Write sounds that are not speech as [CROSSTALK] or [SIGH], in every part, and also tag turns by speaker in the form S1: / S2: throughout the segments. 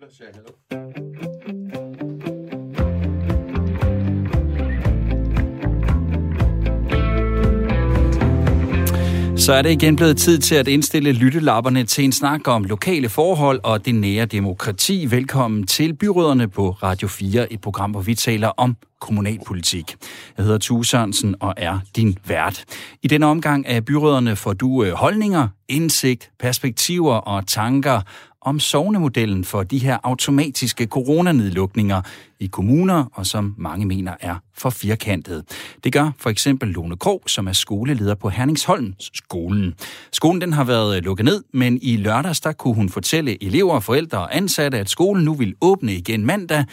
S1: Ulla siger hallo.
S2: Så er det igen blevet tid til at indstille lyttelapperne til en snak om lokale forhold og det nære demokrati. Velkommen til Byråderne på Radio 4, et program, hvor vi taler om kommunalpolitik. Jeg hedder Tue Sørensen og er din vært. I denne omgang af Byråderne får du øh, holdninger, indsigt, perspektiver og tanker om sovnemodellen for de her automatiske coronanedlukninger i kommuner, og som mange mener er for firkantet. Det gør for eksempel Lone Krog, som er skoleleder på Herningsholm skolen. Skolen den har været øh, lukket ned, men i lørdags der kunne hun fortælle elever, forældre og ansatte, at skolen nu vil åbne igen mandag,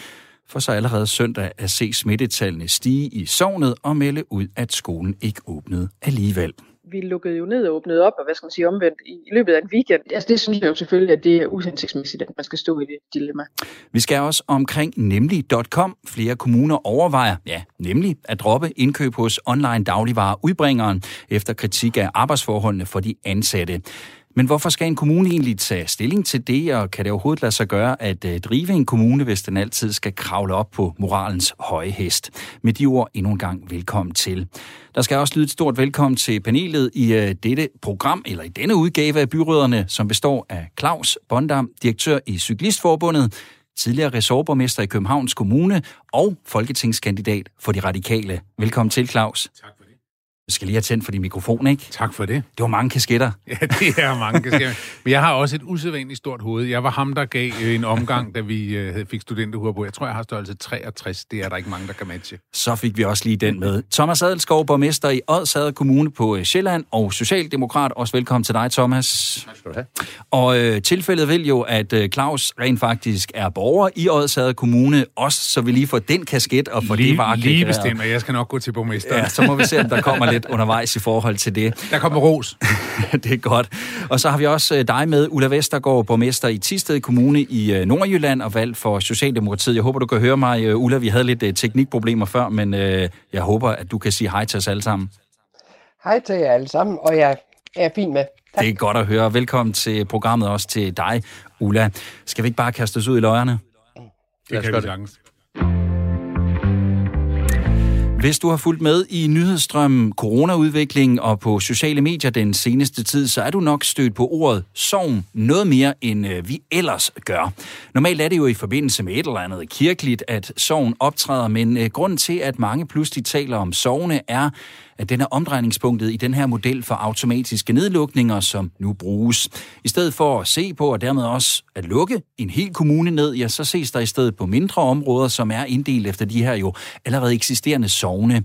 S2: for så allerede søndag at se smittetallene stige i sovnet og melde ud, at skolen ikke åbnede alligevel
S3: vi lukkede jo ned og åbnede op, og hvad skal man sige omvendt, i løbet af en weekend. Altså det synes jeg jo selvfølgelig, at det er uhensigtsmæssigt, at man skal stå i det dilemma.
S2: Vi skal også omkring nemlig.com. Flere kommuner overvejer, ja, nemlig at droppe indkøb hos online dagligvarer udbringeren efter kritik af arbejdsforholdene for de ansatte. Men hvorfor skal en kommune egentlig tage stilling til det, og kan det overhovedet lade sig gøre at øh, drive en kommune, hvis den altid skal kravle op på moralens høje hest? Med de ord endnu en gang velkommen til. Der skal også lyde et stort velkommen til panelet i øh, dette program, eller i denne udgave af Byråderne, som består af Claus Bondam, direktør i Cyklistforbundet, tidligere ressortborgmester i Københavns Kommune og folketingskandidat for de radikale. Velkommen til, Claus.
S4: Tak
S2: du skal lige have tændt for din mikrofon, ikke?
S4: Tak for det.
S2: Det var mange kasketter. [LAUGHS]
S4: Ja, det er mange kasketter. Men jeg har også et usædvanligt stort hoved. Jeg var ham, der gav en omgang, da vi øh, fik studenterhuer på. Jeg tror, jeg har størrelse 63. Det er der ikke mange, der kan matche.
S2: Så fik vi også lige den med. Thomas Adelskov, borgmester i Odshavet Kommune på Sjælland, og Socialdemokrat. Også velkommen til dig, Thomas.
S1: Tak skal du have.
S2: Og øh, tilfældet vil jo, at øh, Claus rent faktisk er borger i Odshavet Kommune, også så vi lige får den kasket og får
S4: lige,
S2: det bare
S4: Lige bestemt, og jeg skal nok gå til borgmesteren.
S2: Ja, så må vi se, om der kommer [LAUGHS] lidt undervejs i forhold til det.
S4: Der kommer ros. [LAUGHS]
S2: det er godt. Og så har vi også dig med, Ulla Vestergaard, borgmester i Tisted Kommune i Nordjylland og valgt for Socialdemokratiet. Jeg håber, du kan høre mig, Ulla. Vi havde lidt teknikproblemer før, men jeg håber, at du kan sige hej til os alle sammen.
S5: Hej til jer alle sammen, og jeg er fin med.
S2: Tak. Det er godt at høre. Velkommen til programmet også til dig, Ulla. Skal vi ikke bare kaste os ud i løjerne?
S4: Det kan vi sagtens.
S2: Hvis du har fulgt med i nyhedsstrømmen, coronaudviklingen og på sociale medier den seneste tid, så er du nok stødt på ordet sovn noget mere, end øh, vi ellers gør. Normalt er det jo i forbindelse med et eller andet kirkeligt, at sovn optræder, men øh, grunden til, at mange pludselig taler om sovne, er, at den er omdrejningspunktet i den her model for automatiske nedlukninger, som nu bruges. I stedet for at se på og dermed også at lukke en hel kommune ned, ja, så ses der i stedet på mindre områder, som er inddelt efter de her jo allerede eksisterende sovne.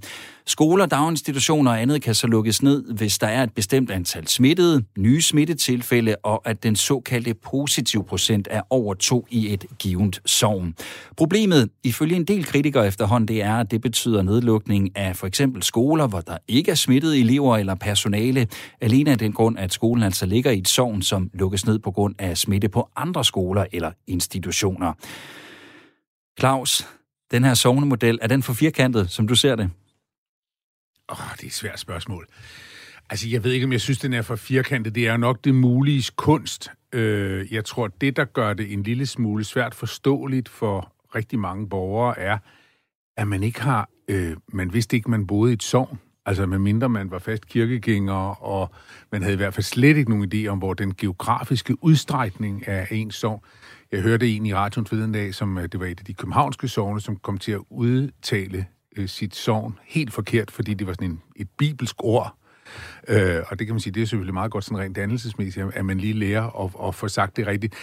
S2: Skoler, daginstitutioner og andet kan så lukkes ned, hvis der er et bestemt antal smittede, nye smittetilfælde, og at den såkaldte positiv procent er over to i et givet sovn. Problemet, ifølge en del kritikere efterhånden, det er, at det betyder nedlukning af for eksempel skoler, hvor der ikke er smittede elever eller personale, alene af den grund, at skolen altså ligger i et sovn, som lukkes ned på grund af smitte på andre skoler eller institutioner. Claus, den her sovnemodel, er den for firkantet, som du ser det?
S4: Åh, oh, det er et svært spørgsmål. Altså, jeg ved ikke, om jeg synes, den er for firkantet. Det er jo nok det mulige kunst. Øh, jeg tror, det, der gør det en lille smule svært forståeligt for rigtig mange borgere, er, at man ikke har... Øh, man vidste ikke, man boede i et sovn. Altså, medmindre man var fast kirkegænger, og man havde i hvert fald slet ikke nogen idé om, hvor den geografiske udstrækning af ens sovn. Jeg hørte en i radioen forleden dag, som øh, det var et af de københavnske sovne, som kom til at udtale øh, sit sovn helt forkert, fordi det var sådan en, et bibelsk ord. Øh, og det kan man sige, det er selvfølgelig meget godt sådan rent dannelsesmæssigt, at man lige lærer at, at få sagt det rigtigt.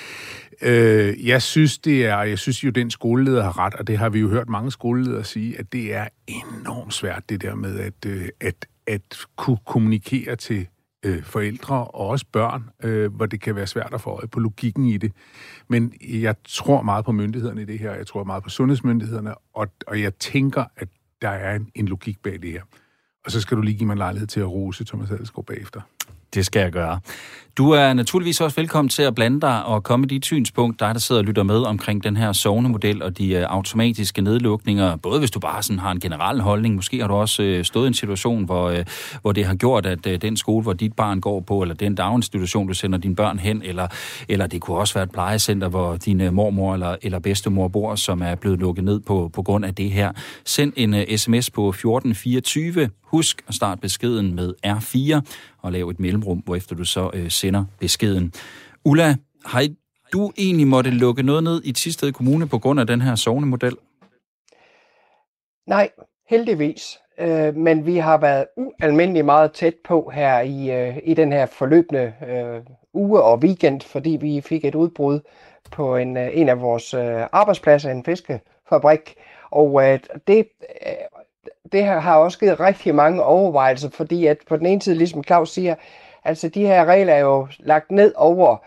S4: Øh, jeg synes, det er, jeg synes jo, den skoleleder har ret, og det har vi jo hørt mange skoleledere sige, at det er enormt svært, det der med at, øh, at, at kunne kommunikere til øh, forældre og også børn, øh, hvor det kan være svært at få øje på logikken i det. Men jeg tror meget på myndighederne i det her, jeg tror meget på sundhedsmyndighederne, og, og jeg tænker, at der er en, en logik bag det her. Og så skal du lige give mig en lejlighed til at rose Thomas Adelsgaard bagefter.
S2: Det skal jeg gøre. Du er naturligvis også velkommen til at blande dig og komme med dit synspunkt, dig der sidder og lytter med omkring den her sovnemodel og de øh, automatiske nedlukninger, både hvis du bare sådan har en generel holdning, måske har du også øh, stået i en situation, hvor, øh, hvor det har gjort, at øh, den skole, hvor dit barn går på, eller den daginstitution, du sender dine børn hen, eller, eller det kunne også være et plejecenter, hvor din øh, mormor eller, eller bedstemor bor, som er blevet lukket ned på, på grund af det her. Send en sms på 1424 Husk at starte beskeden med R4 og lave et mellemrum, hvorefter du så øh, sender beskeden. Ulla, har du egentlig måtte lukke noget ned i Tisted Kommune på grund af den her sovnemodel?
S5: Nej, heldigvis. Øh, men vi har været ualmindelig meget tæt på her i, øh, i den her forløbende øh, uge og weekend, fordi vi fik et udbrud på en, øh, en af vores øh, arbejdspladser, en fiskefabrik. Og øh, det øh, det her har også givet rigtig mange overvejelser, fordi at på den ene side, ligesom Claus siger, altså de her regler er jo lagt ned over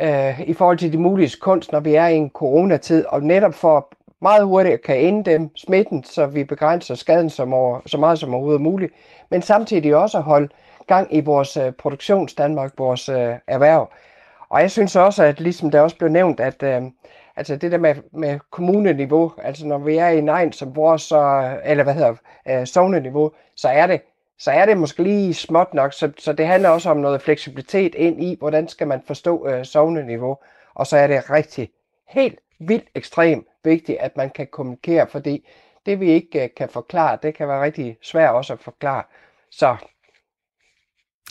S5: øh, i forhold til de mulige kunst, når vi er i en coronatid, og netop for meget hurtigt kan ende dem smitten, så vi begrænser skaden som over, så meget som overhovedet muligt, men samtidig også at holde gang i vores øh, produktionsdanmark, vores øh, erhverv. Og jeg synes også, at ligesom der også blev nævnt, at øh, altså det der med, med kommuneniveau, altså når vi er i en som vores, så, eller hvad hedder, øh, sovneniveau, så er det så er det måske lige småt nok, så, så det handler også om noget fleksibilitet ind i, hvordan skal man forstå øh, sovneniveau, og så er det rigtig, helt vildt ekstremt vigtigt, at man kan kommunikere, fordi det vi ikke øh, kan forklare, det kan være rigtig svært også at forklare. Så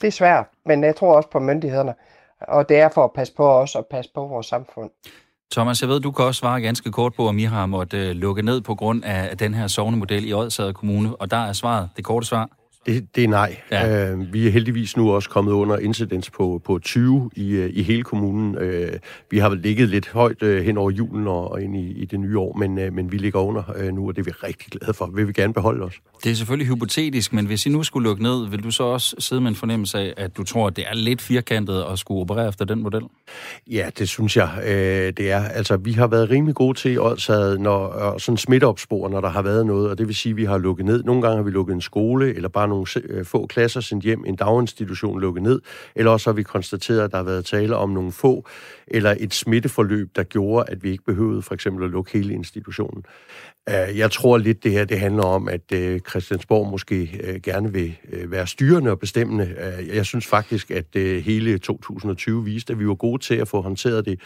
S5: det er svært, men jeg tror også på myndighederne, og det er for at passe på os og passe på vores samfund.
S2: Thomas, jeg ved, du kan også svare ganske kort på, om I har måttet øh, lukke ned på grund af den her sovnemodel i Odsad Kommune, og der er svaret, det korte svar.
S1: Det, det er nej. Ja. Uh, vi er heldigvis nu også kommet under incidens på, på 20 i, uh, i hele kommunen. Uh, vi har ligget lidt højt uh, hen over julen og, og ind i, i det nye år, men, uh, men vi ligger under uh, nu, og det er vi rigtig glade for. Vi vil gerne beholde os.
S2: Det er selvfølgelig hypotetisk, men hvis I nu skulle lukke ned, vil du så også sidde med en fornemmelse af, at du tror, at det er lidt firkantet at skulle operere efter den model?
S1: Ja, det synes jeg, øh, det er. Altså, vi har været rimelig gode til Odsad, når sådan smitteopspor, når der har været noget, og det vil sige, at vi har lukket ned. Nogle gange har vi lukket en skole, eller bare nogle øh, få klasser sendt hjem, en daginstitution lukket ned, eller også har vi konstateret, at der har været tale om nogle få, eller et smitteforløb, der gjorde, at vi ikke behøvede for eksempel at lukke hele institutionen. Øh, jeg tror lidt, det her det handler om, at øh, Christiansborg måske gerne vil være styrende og bestemmende. Jeg synes faktisk, at hele 2020 viste, at vi var gode til at få håndteret det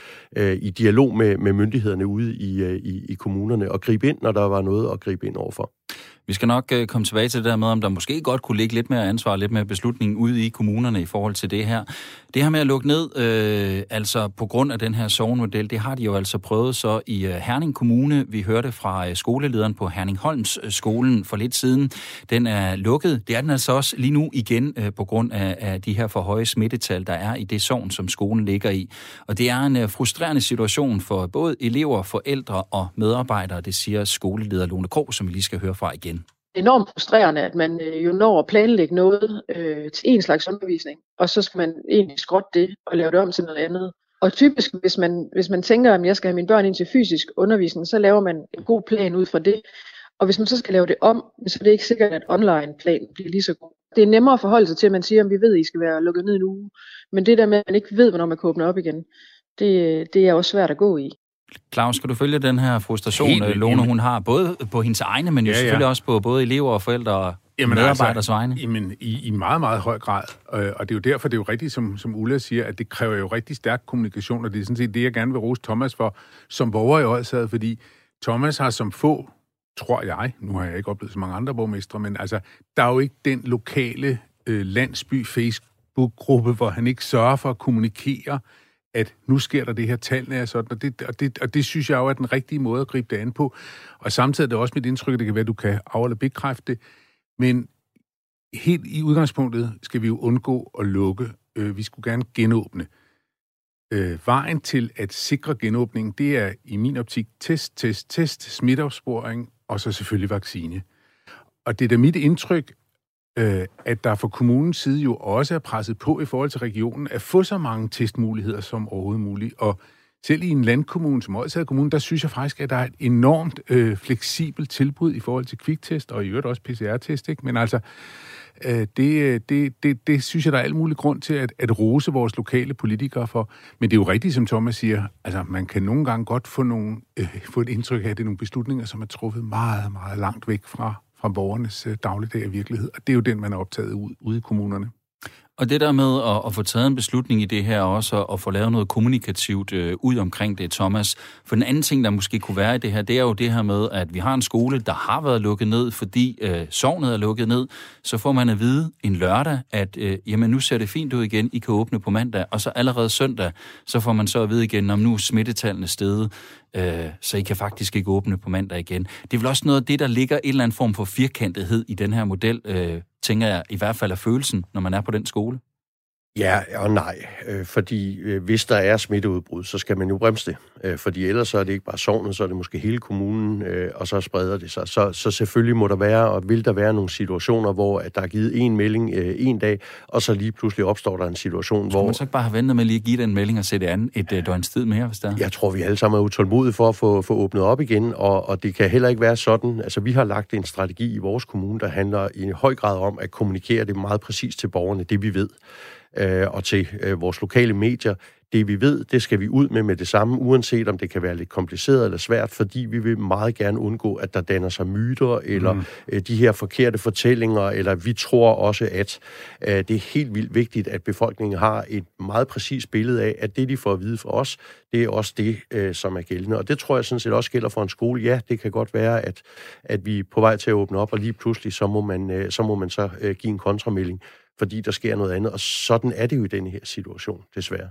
S1: i dialog med, med myndighederne ude i, i, i kommunerne og gribe ind, når der var noget at gribe ind overfor.
S2: Vi skal nok øh, komme tilbage til det der med, om der måske godt kunne ligge lidt mere ansvar, lidt mere beslutning ude i kommunerne i forhold til det her. Det her med at lukke ned, øh, altså på grund af den her sovnmodel, det har de jo altså prøvet så i øh, Herning Kommune. Vi hørte fra øh, skolelederen på Herning Holms øh, skolen for lidt siden. Den er lukket. Det er den altså også lige nu igen øh, på grund af, af de her for høje smittetal, der er i det sovn, som skolen ligger i. Og det er en øh, frustrerende situation for både elever, forældre og medarbejdere, det siger skoleleder Lone Krog, som vi lige skal høre fra igen
S3: enormt frustrerende, at man øh, jo når at planlægge noget øh, til en slags undervisning, og så skal man egentlig skrotte det og lave det om til noget andet. Og typisk, hvis man, hvis man tænker, at jeg skal have mine børn ind til fysisk undervisning, så laver man en god plan ud fra det. Og hvis man så skal lave det om, så er det ikke sikkert, at online plan bliver lige så god. Det er nemmere at forholde sig til, at man siger, at vi ved, at I skal være lukket ned en uge. Men det der med, at man ikke ved, hvornår man kan åbne op igen, det, øh, det er også svært at gå i.
S2: Claus, skal du følge den her frustration, Helt, øh, Lone, hun har, både på hendes egne, men jo ja, ja. selvfølgelig også på både elever og forældre og Jamen, medarbejders altså, vegne?
S4: Jamen, i, i meget, meget høj grad. Øh, og det er jo derfor, det er jo rigtigt, som, som Ulla siger, at det kræver jo rigtig stærk kommunikation, og det er sådan set det, jeg gerne vil rose Thomas for, som borger i Odsad, fordi Thomas har som få, tror jeg, nu har jeg ikke oplevet så mange andre borgmestre, men altså, der er jo ikke den lokale øh, landsby Facebook-gruppe, hvor han ikke sørger for at kommunikere at nu sker der det her, tallene er sådan, og det, og, det, og det synes jeg jo er den rigtige måde at gribe det an på. Og samtidig er det også mit indtryk, at det kan være, at du kan af- eller bekræfte det, men helt i udgangspunktet skal vi jo undgå at lukke. Øh, vi skulle gerne genåbne. Øh, vejen til at sikre genåbningen, det er i min optik test, test, test, smitteopsporing og så selvfølgelig vaccine. Og det er da mit indtryk, øh, at der fra kommunens side jo også er presset på i forhold til regionen at få så mange testmuligheder som overhovedet muligt. Og selv i en landkommune som Odsad Kommune, der synes jeg faktisk, at der er et enormt øh, fleksibelt tilbud i forhold til kviktest, og i øvrigt også PCR-test, ikke? Men altså, Øh, det, øh, det, det, det synes jeg, der er alt mulig grund til at, at rose vores lokale politikere for. Men det er jo rigtigt, som Thomas siger, altså man kan nogle gange godt få, nogle, øh, få et indtryk af, at det er nogle beslutninger, som er truffet meget, meget langt væk fra, fra borgernes øh, dagligdag og virkelighed. Og det er jo den, man er optaget ud, ude i kommunerne.
S2: Og det der med at, at få taget en beslutning i det her også, og få lavet noget kommunikativt øh, ud omkring det, Thomas. For den anden ting, der måske kunne være i det her, det er jo det her med, at vi har en skole, der har været lukket ned, fordi øh, sovnet er lukket ned. Så får man at vide en lørdag, at øh, jamen, nu ser det fint ud igen, I kan åbne på mandag. Og så allerede søndag, så får man så at vide igen, om nu er smittetallene steget, øh, så I kan faktisk ikke åbne på mandag igen. Det er vel også noget af det, der ligger en eller anden form for firkantethed i den her model, øh, tænker jeg i hvert fald er følelsen, når man er på den skole.
S1: Ja og nej, øh, fordi øh, hvis der er smitteudbrud, så skal man jo bremse det. Øh, fordi ellers så er det ikke bare sovnet, så er det måske hele kommunen, øh, og så spreder det sig. Så, så selvfølgelig må der være, og vil der være nogle situationer, hvor at der er givet en melding øh, en dag, og så lige pludselig opstår der en situation,
S2: så
S1: hvor...
S2: man så ikke bare have ventet med lige at give den melding og sætte an et øh, døgns tid mere, hvis der er?
S1: Jeg tror, vi alle sammen er utålmodige for at få, få åbnet op igen, og, og det kan heller ikke være sådan. Altså, vi har lagt en strategi i vores kommune, der handler i høj grad om at kommunikere det meget præcist til borgerne, det vi ved øh, og til øh, vores lokale medier. Det vi ved, det skal vi ud med med det samme, uanset om det kan være lidt kompliceret eller svært, fordi vi vil meget gerne undgå, at der danner sig myter, eller mm. øh, de her forkerte fortællinger, eller vi tror også, at øh, det er helt vildt vigtigt, at befolkningen har et meget præcist billede af, at det, de får at vide fra os, det er også det, øh, som er gældende. Og det tror jeg sådan set også gælder for en skole. Ja, det kan godt være, at, at vi er på vej til at åbne op, og lige pludselig, så må man, øh, så, må man så øh, give en kontramelding fordi der sker noget andet. Og sådan er det jo i den her situation, desværre.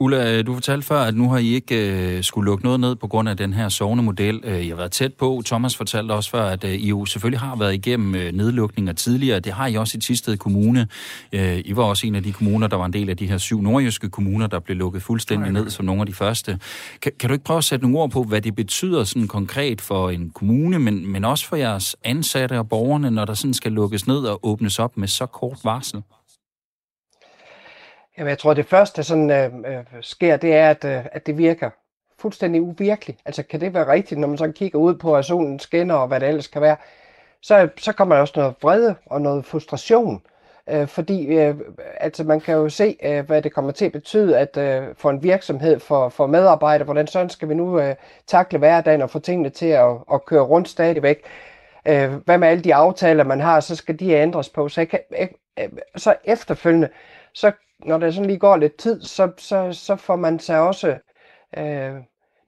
S2: Ulla, du fortalte før, at nu har I ikke øh, skulle lukke noget ned på grund af den her sovende model. Øh, I har været tæt på. Thomas fortalte også før, at øh, I jo selvfølgelig har været igennem øh, nedlukninger tidligere. Det har I også i Tisted Kommune. Øh, I var også en af de kommuner, der var en del af de her syv nordjyske kommuner, der blev lukket fuldstændig ned som nogle af de første. Kan, kan du ikke prøve at sætte nogle ord på, hvad det betyder sådan konkret for en kommune, men, men også for jeres ansatte og borgerne, når der sådan skal lukkes ned og åbnes op med så kort varsel?
S5: Jamen, jeg tror, det første, der sådan, øh, øh, sker, det er, at, øh, at det virker fuldstændig uvirkeligt. Altså, kan det være rigtigt, når man så kigger ud på, at solen skinner og hvad det ellers kan være, så, så kommer der også noget vrede og noget frustration. Øh, fordi øh, altså, man kan jo se, øh, hvad det kommer til at betyde at øh, for en virksomhed, for, for medarbejdere, hvordan sådan skal vi nu øh, takle hverdagen og få tingene til at, at køre rundt stadigvæk. Øh, hvad med alle de aftaler, man har, så skal de ændres på. Så, jeg kan, øh, så efterfølgende, så når der sådan lige går lidt tid, så, så, så får man sig også øh,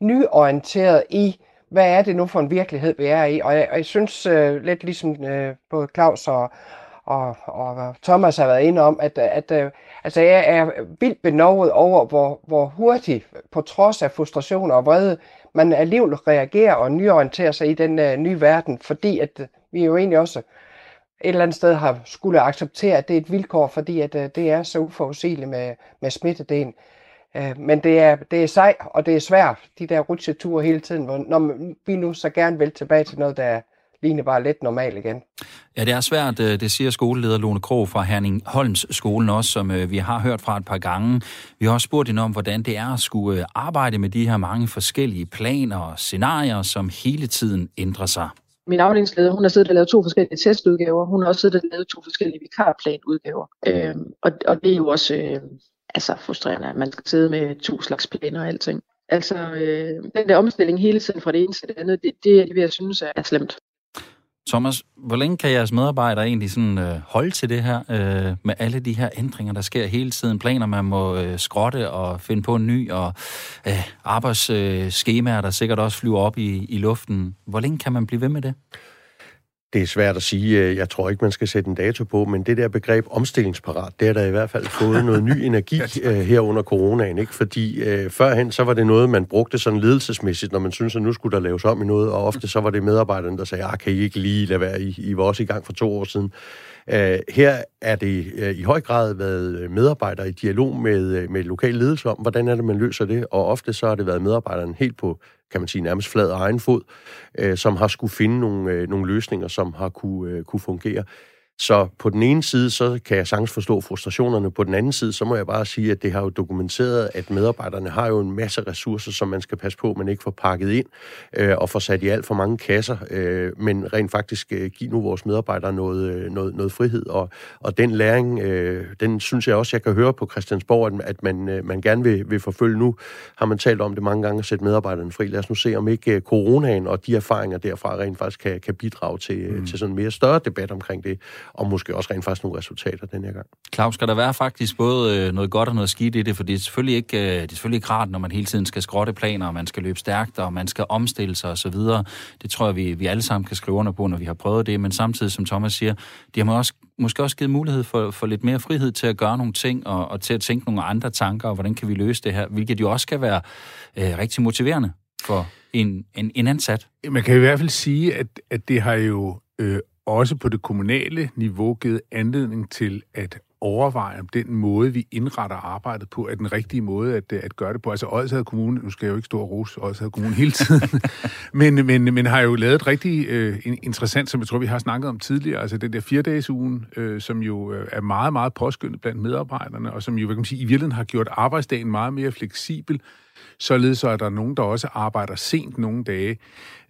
S5: nyorienteret i, hvad er det nu for en virkelighed, vi er i. Og jeg, og jeg synes øh, lidt ligesom øh, både Claus og, og, og Thomas har været inde om, at, at øh, altså jeg er vildt benovet over, hvor, hvor hurtigt, på trods af frustration og vrede, man alligevel reagerer og nyorienterer sig i den øh, nye verden, fordi at øh, vi jo egentlig også et eller andet sted har skulle acceptere, at det er et vilkår, fordi at, øh, det er så uforudsigeligt med, med smittedelen. Øh, men det er, det er sej, og det er svært, de der rutsjeture hele tiden, hvor, når vi nu så gerne vil tilbage til noget, der ligner bare lidt normalt igen.
S2: Ja, det er svært, øh, det siger skoleleder Lone Krog fra Herning Holms skolen også, som øh, vi har hørt fra et par gange. Vi har også spurgt hende om, hvordan det er at skulle øh, arbejde med de her mange forskellige planer og scenarier, som hele tiden ændrer sig
S3: min afdelingsleder, hun har siddet og lavet to forskellige testudgaver. Hun har også siddet og lavet to forskellige vikarplanudgaver. Øhm, og, og det er jo også øh, altså frustrerende, at man skal sidde med to slags planer og alting. Altså, øh, den der omstilling hele tiden fra det ene til det andet, det, det er det, jeg synes er slemt.
S2: Thomas, hvor længe kan jeres medarbejdere egentlig sådan, øh, holde til det her øh, med alle de her ændringer, der sker hele tiden? Planer, man må øh, skrotte og finde på en ny, og øh, arbejdsskemaer, øh, der sikkert også flyver op i, i luften. Hvor længe kan man blive ved med det?
S1: Det er svært at sige. Jeg tror ikke, man skal sætte en dato på, men det der begreb omstillingsparat, det har der i hvert fald fået noget ny energi [LAUGHS] uh, her under coronaen. Ikke? Fordi uh, førhen, så var det noget, man brugte sådan ledelsesmæssigt, når man synes at nu skulle der laves om i noget, og ofte så var det medarbejderne, der sagde, ah, kan I ikke lige lade være, I, I var også i gang for to år siden. Uh, her er det øh, i høj grad været medarbejdere i dialog med, øh, med lokal ledelse om, hvordan er det, man løser det, og ofte så har det været medarbejderen helt på kan man sige, nærmest flad egen fod, øh, som har skulle finde nogle, øh, nogle løsninger, som har kunne, øh, kunne fungere. Så på den ene side, så kan jeg sagtens forstå frustrationerne. På den anden side, så må jeg bare sige, at det har jo dokumenteret, at medarbejderne har jo en masse ressourcer, som man skal passe på, man ikke får pakket ind øh, og får sat i alt for mange kasser, øh, men rent faktisk øh, give nu vores medarbejdere noget, øh, noget, noget frihed. Og, og den læring, øh, den synes jeg også, jeg kan høre på Christiansborg, at, at man, øh, man gerne vil, vil forfølge nu. Har man talt om det mange gange at sætte medarbejderne fri. Lad os nu se, om ikke øh, coronaen og de erfaringer derfra rent faktisk kan, kan bidrage til, øh, mm. til sådan en mere større debat omkring det og måske også rent faktisk nogle resultater den her gang.
S2: Claus, skal der være faktisk både øh, noget godt og noget skidt i det, for det er selvfølgelig ikke, øh, det er selvfølgelig ikke rart, når man hele tiden skal skrotte planer, og man skal løbe stærkt, og man skal omstille sig osv. Det tror jeg, vi, vi alle sammen kan skrive under på, når vi har prøvet det, men samtidig, som Thomas siger, de har også, måske også givet mulighed for, for lidt mere frihed til at gøre nogle ting, og, og til at tænke nogle andre tanker, og hvordan kan vi løse det her, hvilket jo også skal være øh, rigtig motiverende for en, en, en ansat.
S4: Man kan i hvert fald sige, at, at det har jo øh, også på det kommunale niveau givet anledning til at overveje, om den måde, vi indretter arbejdet på, er den rigtige måde at, at gøre det på. Altså Odsherred Kommune, nu skal jeg jo ikke stå og rose Odsherred Kommune hele tiden, [LAUGHS] men, men, men har jo lavet et rigtig øh, interessant, som jeg tror, vi har snakket om tidligere, altså den der fire ugen, øh, som jo øh, er meget, meget påskyndet blandt medarbejderne, og som jo, hvad kan man sige, i virkeligheden har gjort arbejdsdagen meget mere fleksibel, således så er der nogen, der også arbejder sent nogle dage.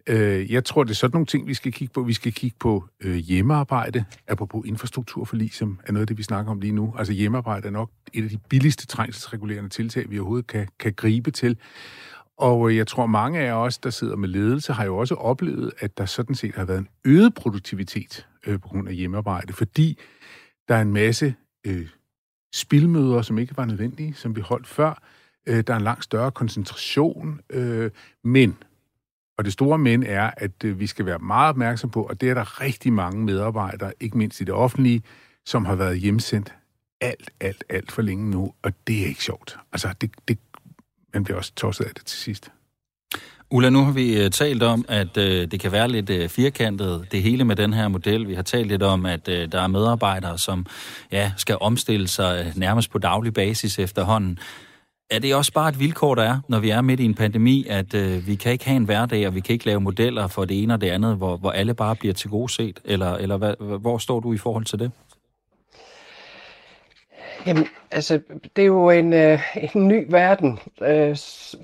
S4: Øh, jeg tror, det er sådan nogle ting, vi skal kigge på. Vi skal kigge på øh, hjemmearbejde, apropos infrastrukturforlig, som er noget af det, vi snakker om lige nu. Altså hjemmearbejde er nok et af de billigste trængselsregulerende tiltag, vi overhovedet kan, kan gribe til. Og øh, jeg tror, mange af os, der sidder med ledelse, har jo også oplevet, at der sådan set har været en øget produktivitet øh, på grund af hjemmearbejde, fordi der er en masse øh, spilmøder, som ikke var nødvendige, som vi holdt før. Øh, der er en langt større koncentration, øh, men og det store men er, at øh, vi skal være meget opmærksom på, og det er der rigtig mange medarbejdere, ikke mindst i det offentlige, som har været hjemsendt alt, alt, alt for længe nu, og det er ikke sjovt. Altså, det, det, man bliver også tosset af det til sidst.
S2: Ulla, nu har vi øh, talt om, at øh, det kan være lidt øh, firkantet, det hele med den her model. Vi har talt lidt om, at øh, der er medarbejdere, som ja, skal omstille sig øh, nærmest på daglig basis efterhånden. Er det også bare et vilkår, der er, når vi er midt i en pandemi, at øh, vi kan ikke have en hverdag, og vi kan ikke lave modeller for det ene og det andet, hvor, hvor alle bare bliver til gode set? Eller, eller hvad, hvor står du i forhold til det?
S5: Jamen, altså, det er jo en, øh, en ny verden, øh,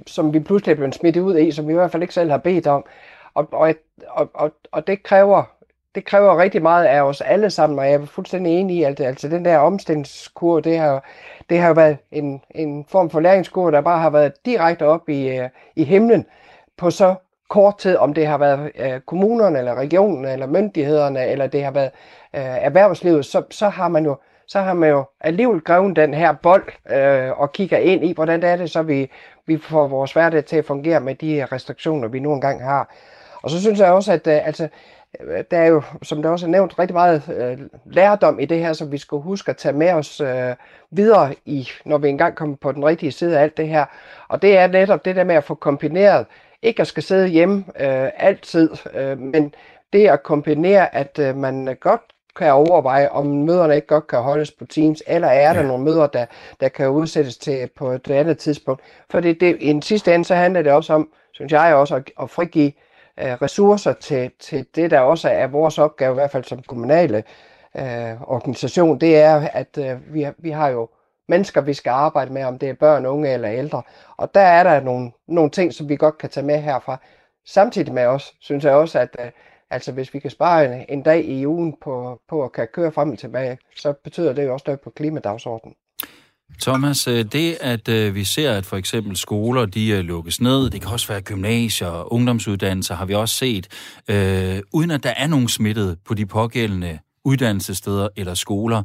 S5: som vi pludselig er blevet smidt ud i, som vi i hvert fald ikke selv har bedt om. Og, og, og, og, og det kræver det kræver rigtig meget af os alle sammen, og jeg er fuldstændig enig i, at altså, den der omstillingskur, det har, det har været en, en form for læringskur, der bare har været direkte op i, øh, i himlen på så kort tid, om det har været øh, kommunerne, eller regionen, eller myndighederne, eller det har været øh, erhvervslivet, så, så har man jo så har man jo alligevel grevet den her bold øh, og kigger ind i, hvordan det er det, så vi, vi får vores hverdag til at fungere med de restriktioner, vi nu engang har. Og så synes jeg også, at øh, altså, der er jo, som der også er nævnt, rigtig meget øh, lærdom i det her, som vi skal huske at tage med os øh, videre i, når vi engang kommer på den rigtige side af alt det her. Og det er netop det der med at få kombineret, ikke at skal sidde hjemme øh, altid, øh, men det at kombinere, at øh, man godt kan overveje, om møderne ikke godt kan holdes på Teams, eller er der ja. nogle møder, der, der kan udsættes til på et andet tidspunkt. For det, det, i en sidste ende, så handler det også om, synes jeg også, at, at frigive øh, ressourcer til, til det, der også er vores opgave, i hvert fald som kommunale øh, organisation, det er, at øh, vi, vi har jo mennesker, vi skal arbejde med, om det er børn, unge eller ældre. Og der er der nogle, nogle ting, som vi godt kan tage med herfra. Samtidig med os, synes jeg også, at øh, altså, hvis vi kan spare en, en dag i ugen på, på at kan køre frem og tilbage, så betyder det jo også noget på klimadagsordenen.
S2: Thomas, øh, det at øh, vi ser, at for eksempel skoler, de øh, lukkes ned, det kan også være gymnasier og ungdomsuddannelser, har vi også set, øh, uden at der er nogen smittet på de pågældende uddannelsessteder eller skoler.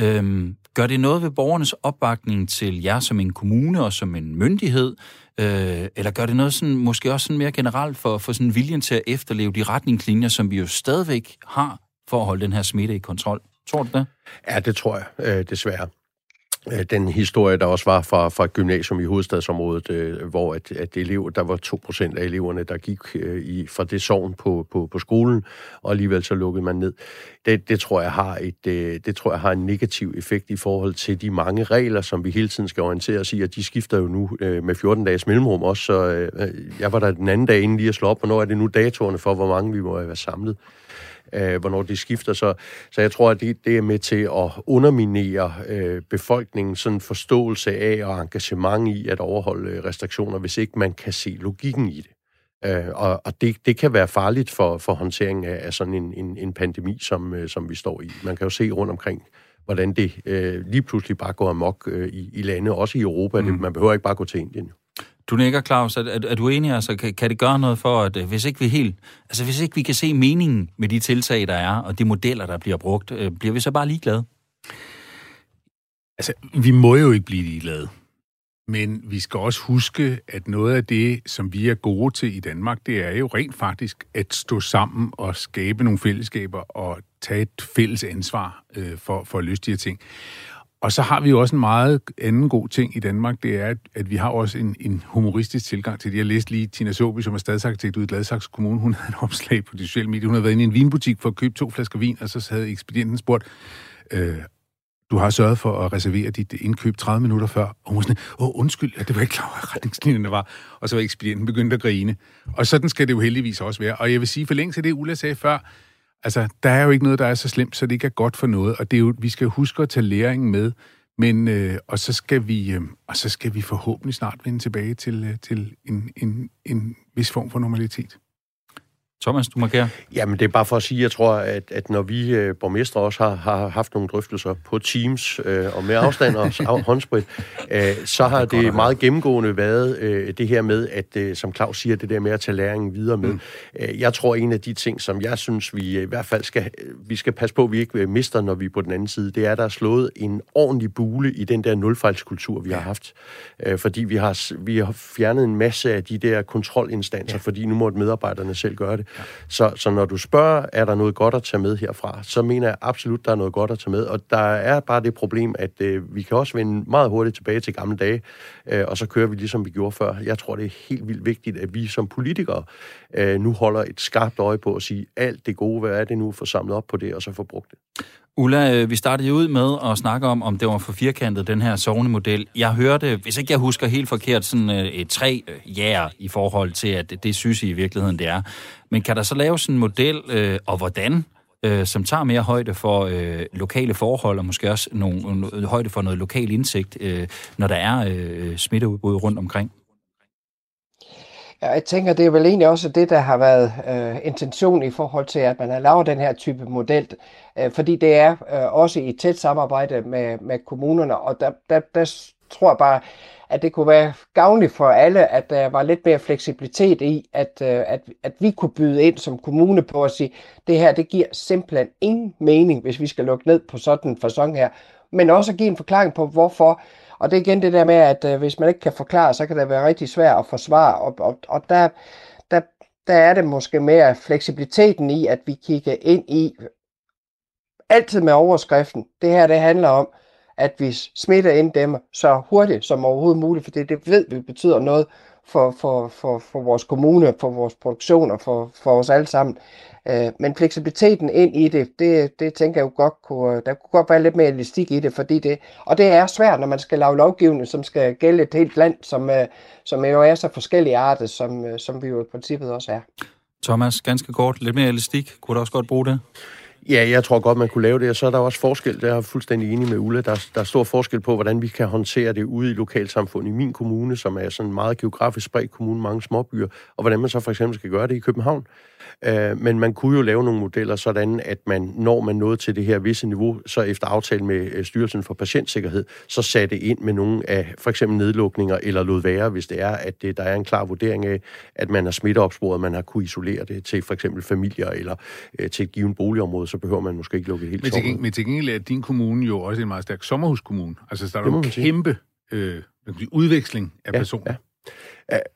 S2: Øh, gør det noget ved borgernes opbakning til jer som en kommune og som en myndighed, øh, eller gør det noget sådan, måske også sådan mere generelt for, for sådan viljen til at efterleve de retningslinjer, som vi jo stadigvæk har for at holde den her smitte i kontrol? Tror du det?
S1: Ja, det tror jeg, øh, desværre. Øh, den historie, der også var fra, fra gymnasium i hovedstadsområdet, øh, hvor at, at elever, der var 2% af eleverne, der gik øh, i, fra det sovn på, på, på skolen, og alligevel så lukkede man ned. Det, det, tror jeg har et, øh, det tror jeg har en negativ effekt i forhold til de mange regler, som vi hele tiden skal orientere os i, og de skifter jo nu øh, med 14 dages mellemrum også, så øh, øh, jeg var der den anden dag inden lige at slå op, hvornår er det nu datorerne for, hvor mange vi må være samlet øh, hvornår det skifter. Så, så jeg tror, at det, det er med til at underminere øh, befolkningens sådan forståelse af og engagement i at overholde restriktioner, hvis ikke man kan se logikken i det. Øh, og og det, det kan være farligt for, for håndteringen af, af sådan en, en, en pandemi, som, øh, som vi står i. Man kan jo se rundt omkring, hvordan det øh, lige pludselig bare går amok øh, i, i lande, også i Europa. Mm. Det, man behøver ikke bare gå til Indien.
S2: Du nikker, Claus. Er, er, er du enig? Altså, kan, kan det gøre noget for, at øh, hvis ikke vi helt, altså hvis ikke vi kan se meningen med de tiltag, der er, og de modeller, der bliver brugt, øh, bliver vi så bare ligeglade?
S4: Altså, vi må jo ikke blive ligeglade. Men vi skal også huske, at noget af det, som vi er gode til i Danmark, det er jo rent faktisk at stå sammen og skabe nogle fællesskaber og tage et fælles ansvar øh, for, for at løse de her ting. Og så har vi jo også en meget anden god ting i Danmark, det er, at, at vi har også en, en humoristisk tilgang til det. Jeg læste lige Tina Sobi, som er stadsarkitekt ude i Gladsaxe Kommune. Hun [LAUGHS] havde et opslag på de sociale medier. Hun havde været inde i en vinbutik for at købe to flasker vin, og så havde ekspedienten spurgt, øh, du har sørget for at reservere dit indkøb 30 minutter før. Og hun var sådan, åh, undskyld, ja, det var ikke klar over, retningslinjerne var. Og så var ekspedienten begyndt at grine. Og sådan skal det jo heldigvis også være. Og jeg vil sige, for længe til det, Ulla sagde før, altså, der er jo ikke noget, der er så slemt, så det ikke er godt for noget. Og det er jo, vi skal huske at tage læringen med. Men, øh, og, så skal vi, øh, og så skal vi forhåbentlig snart vende tilbage til, øh, til en, en, en vis form for normalitet.
S2: Thomas, du markerer.
S1: Jamen, det er bare for at sige, jeg tror, at, at når vi øh, borgmestre også har, har haft nogle drøftelser på Teams øh, og med afstand og [LAUGHS] håndsprit, øh, så har det meget gennemgående været øh, det her med, at øh, som Claus siger, det der med at tage læringen videre med. Mm. Øh, jeg tror, en af de ting, som jeg synes, vi i hvert fald skal, vi skal passe på, at vi ikke mister, når vi er på den anden side, det er, at der er slået en ordentlig bule i den der nulfejlskultur, vi har haft. Øh, fordi vi har, vi har fjernet en masse af de der kontrolinstanser, ja. fordi nu må medarbejderne selv gøre det. Ja. Så, så når du spørger, er der noget godt at tage med herfra, så mener jeg absolut, der er noget godt at tage med. Og der er bare det problem, at øh, vi kan også vende meget hurtigt tilbage til gamle dage, øh, og så kører vi ligesom vi gjorde før. Jeg tror, det er helt vildt vigtigt, at vi som politikere øh, nu holder et skarpt øje på at sige, alt det gode, hvad er det nu, få samlet op på det, og så få brugt det.
S2: Ulla, øh, vi startede ud med at snakke om, om det var for firkantet, den her sovnemodel. Jeg hørte, hvis ikke jeg husker helt forkert, sådan øh, et tre øh, ja i forhold til, at det, synes I i virkeligheden, det er. Men kan der så laves en model, øh, og hvordan, som tager mere højde for lokale forhold, og måske også nogle, højde for noget lokal indsigt, når der er smitteudbrud rundt omkring?
S5: Ja, jeg tænker, det er vel egentlig også det, der har været øh, intention i forhold til, at man har lavet den her type model, øh, fordi det er øh, også i tæt samarbejde med, med kommunerne, og der, der, der tror jeg bare, at det kunne være gavnligt for alle, at der var lidt mere fleksibilitet i, at, øh, at, at vi kunne byde ind som kommune på at sige, det her, det giver simpelthen ingen mening, hvis vi skal lukke ned på sådan en fasong her, men også give en forklaring på, hvorfor og det er igen det der med, at øh, hvis man ikke kan forklare, så kan det være rigtig svært at forsvare. Og, og, og der, der, der er det måske mere fleksibiliteten i, at vi kigger ind i, altid med overskriften, det her det handler om, at vi smitter ind dem så hurtigt som overhovedet muligt, for det, det ved vi betyder noget for, for, for, for vores kommune, for vores produktion og for, for os alle sammen. Øh, men fleksibiliteten ind i det, det, det tænker jeg jo godt kunne, der kunne godt være lidt mere elastik i det, fordi det, og det er svært, når man skal lave lovgivning, som skal gælde et helt land, som, øh, som jo er så forskellige arter, som, øh, som vi jo i princippet også er.
S2: Thomas, ganske kort, lidt mere elastik. Kunne du også godt bruge det?
S1: Ja, jeg tror godt, man kunne lave det, og så er der også forskel, det er jeg fuldstændig enig med Ulla, der, der er stor forskel på, hvordan vi kan håndtere det ude i lokalsamfundet i min kommune, som er sådan en meget geografisk spredt kommune, mange småbyer, og hvordan man så for eksempel skal gøre det i København. Øh, men man kunne jo lave nogle modeller sådan, at man, når man nåede til det her visse niveau, så efter aftale med øh, Styrelsen for Patientsikkerhed, så satte ind med nogle af for eksempel nedlukninger, eller lod være, hvis det er, at det, der er en klar vurdering af, at man har smitteopsporet, man har kunne isolere det til for eksempel familier, eller øh, til et givet boligområde, så behøver man måske ikke lukke helt
S4: men til, men til gengæld er din kommune jo også en meget stærk sommerhuskommune. Altså, der er jo en kæmpe øh, udveksling af ja, personer. Ja.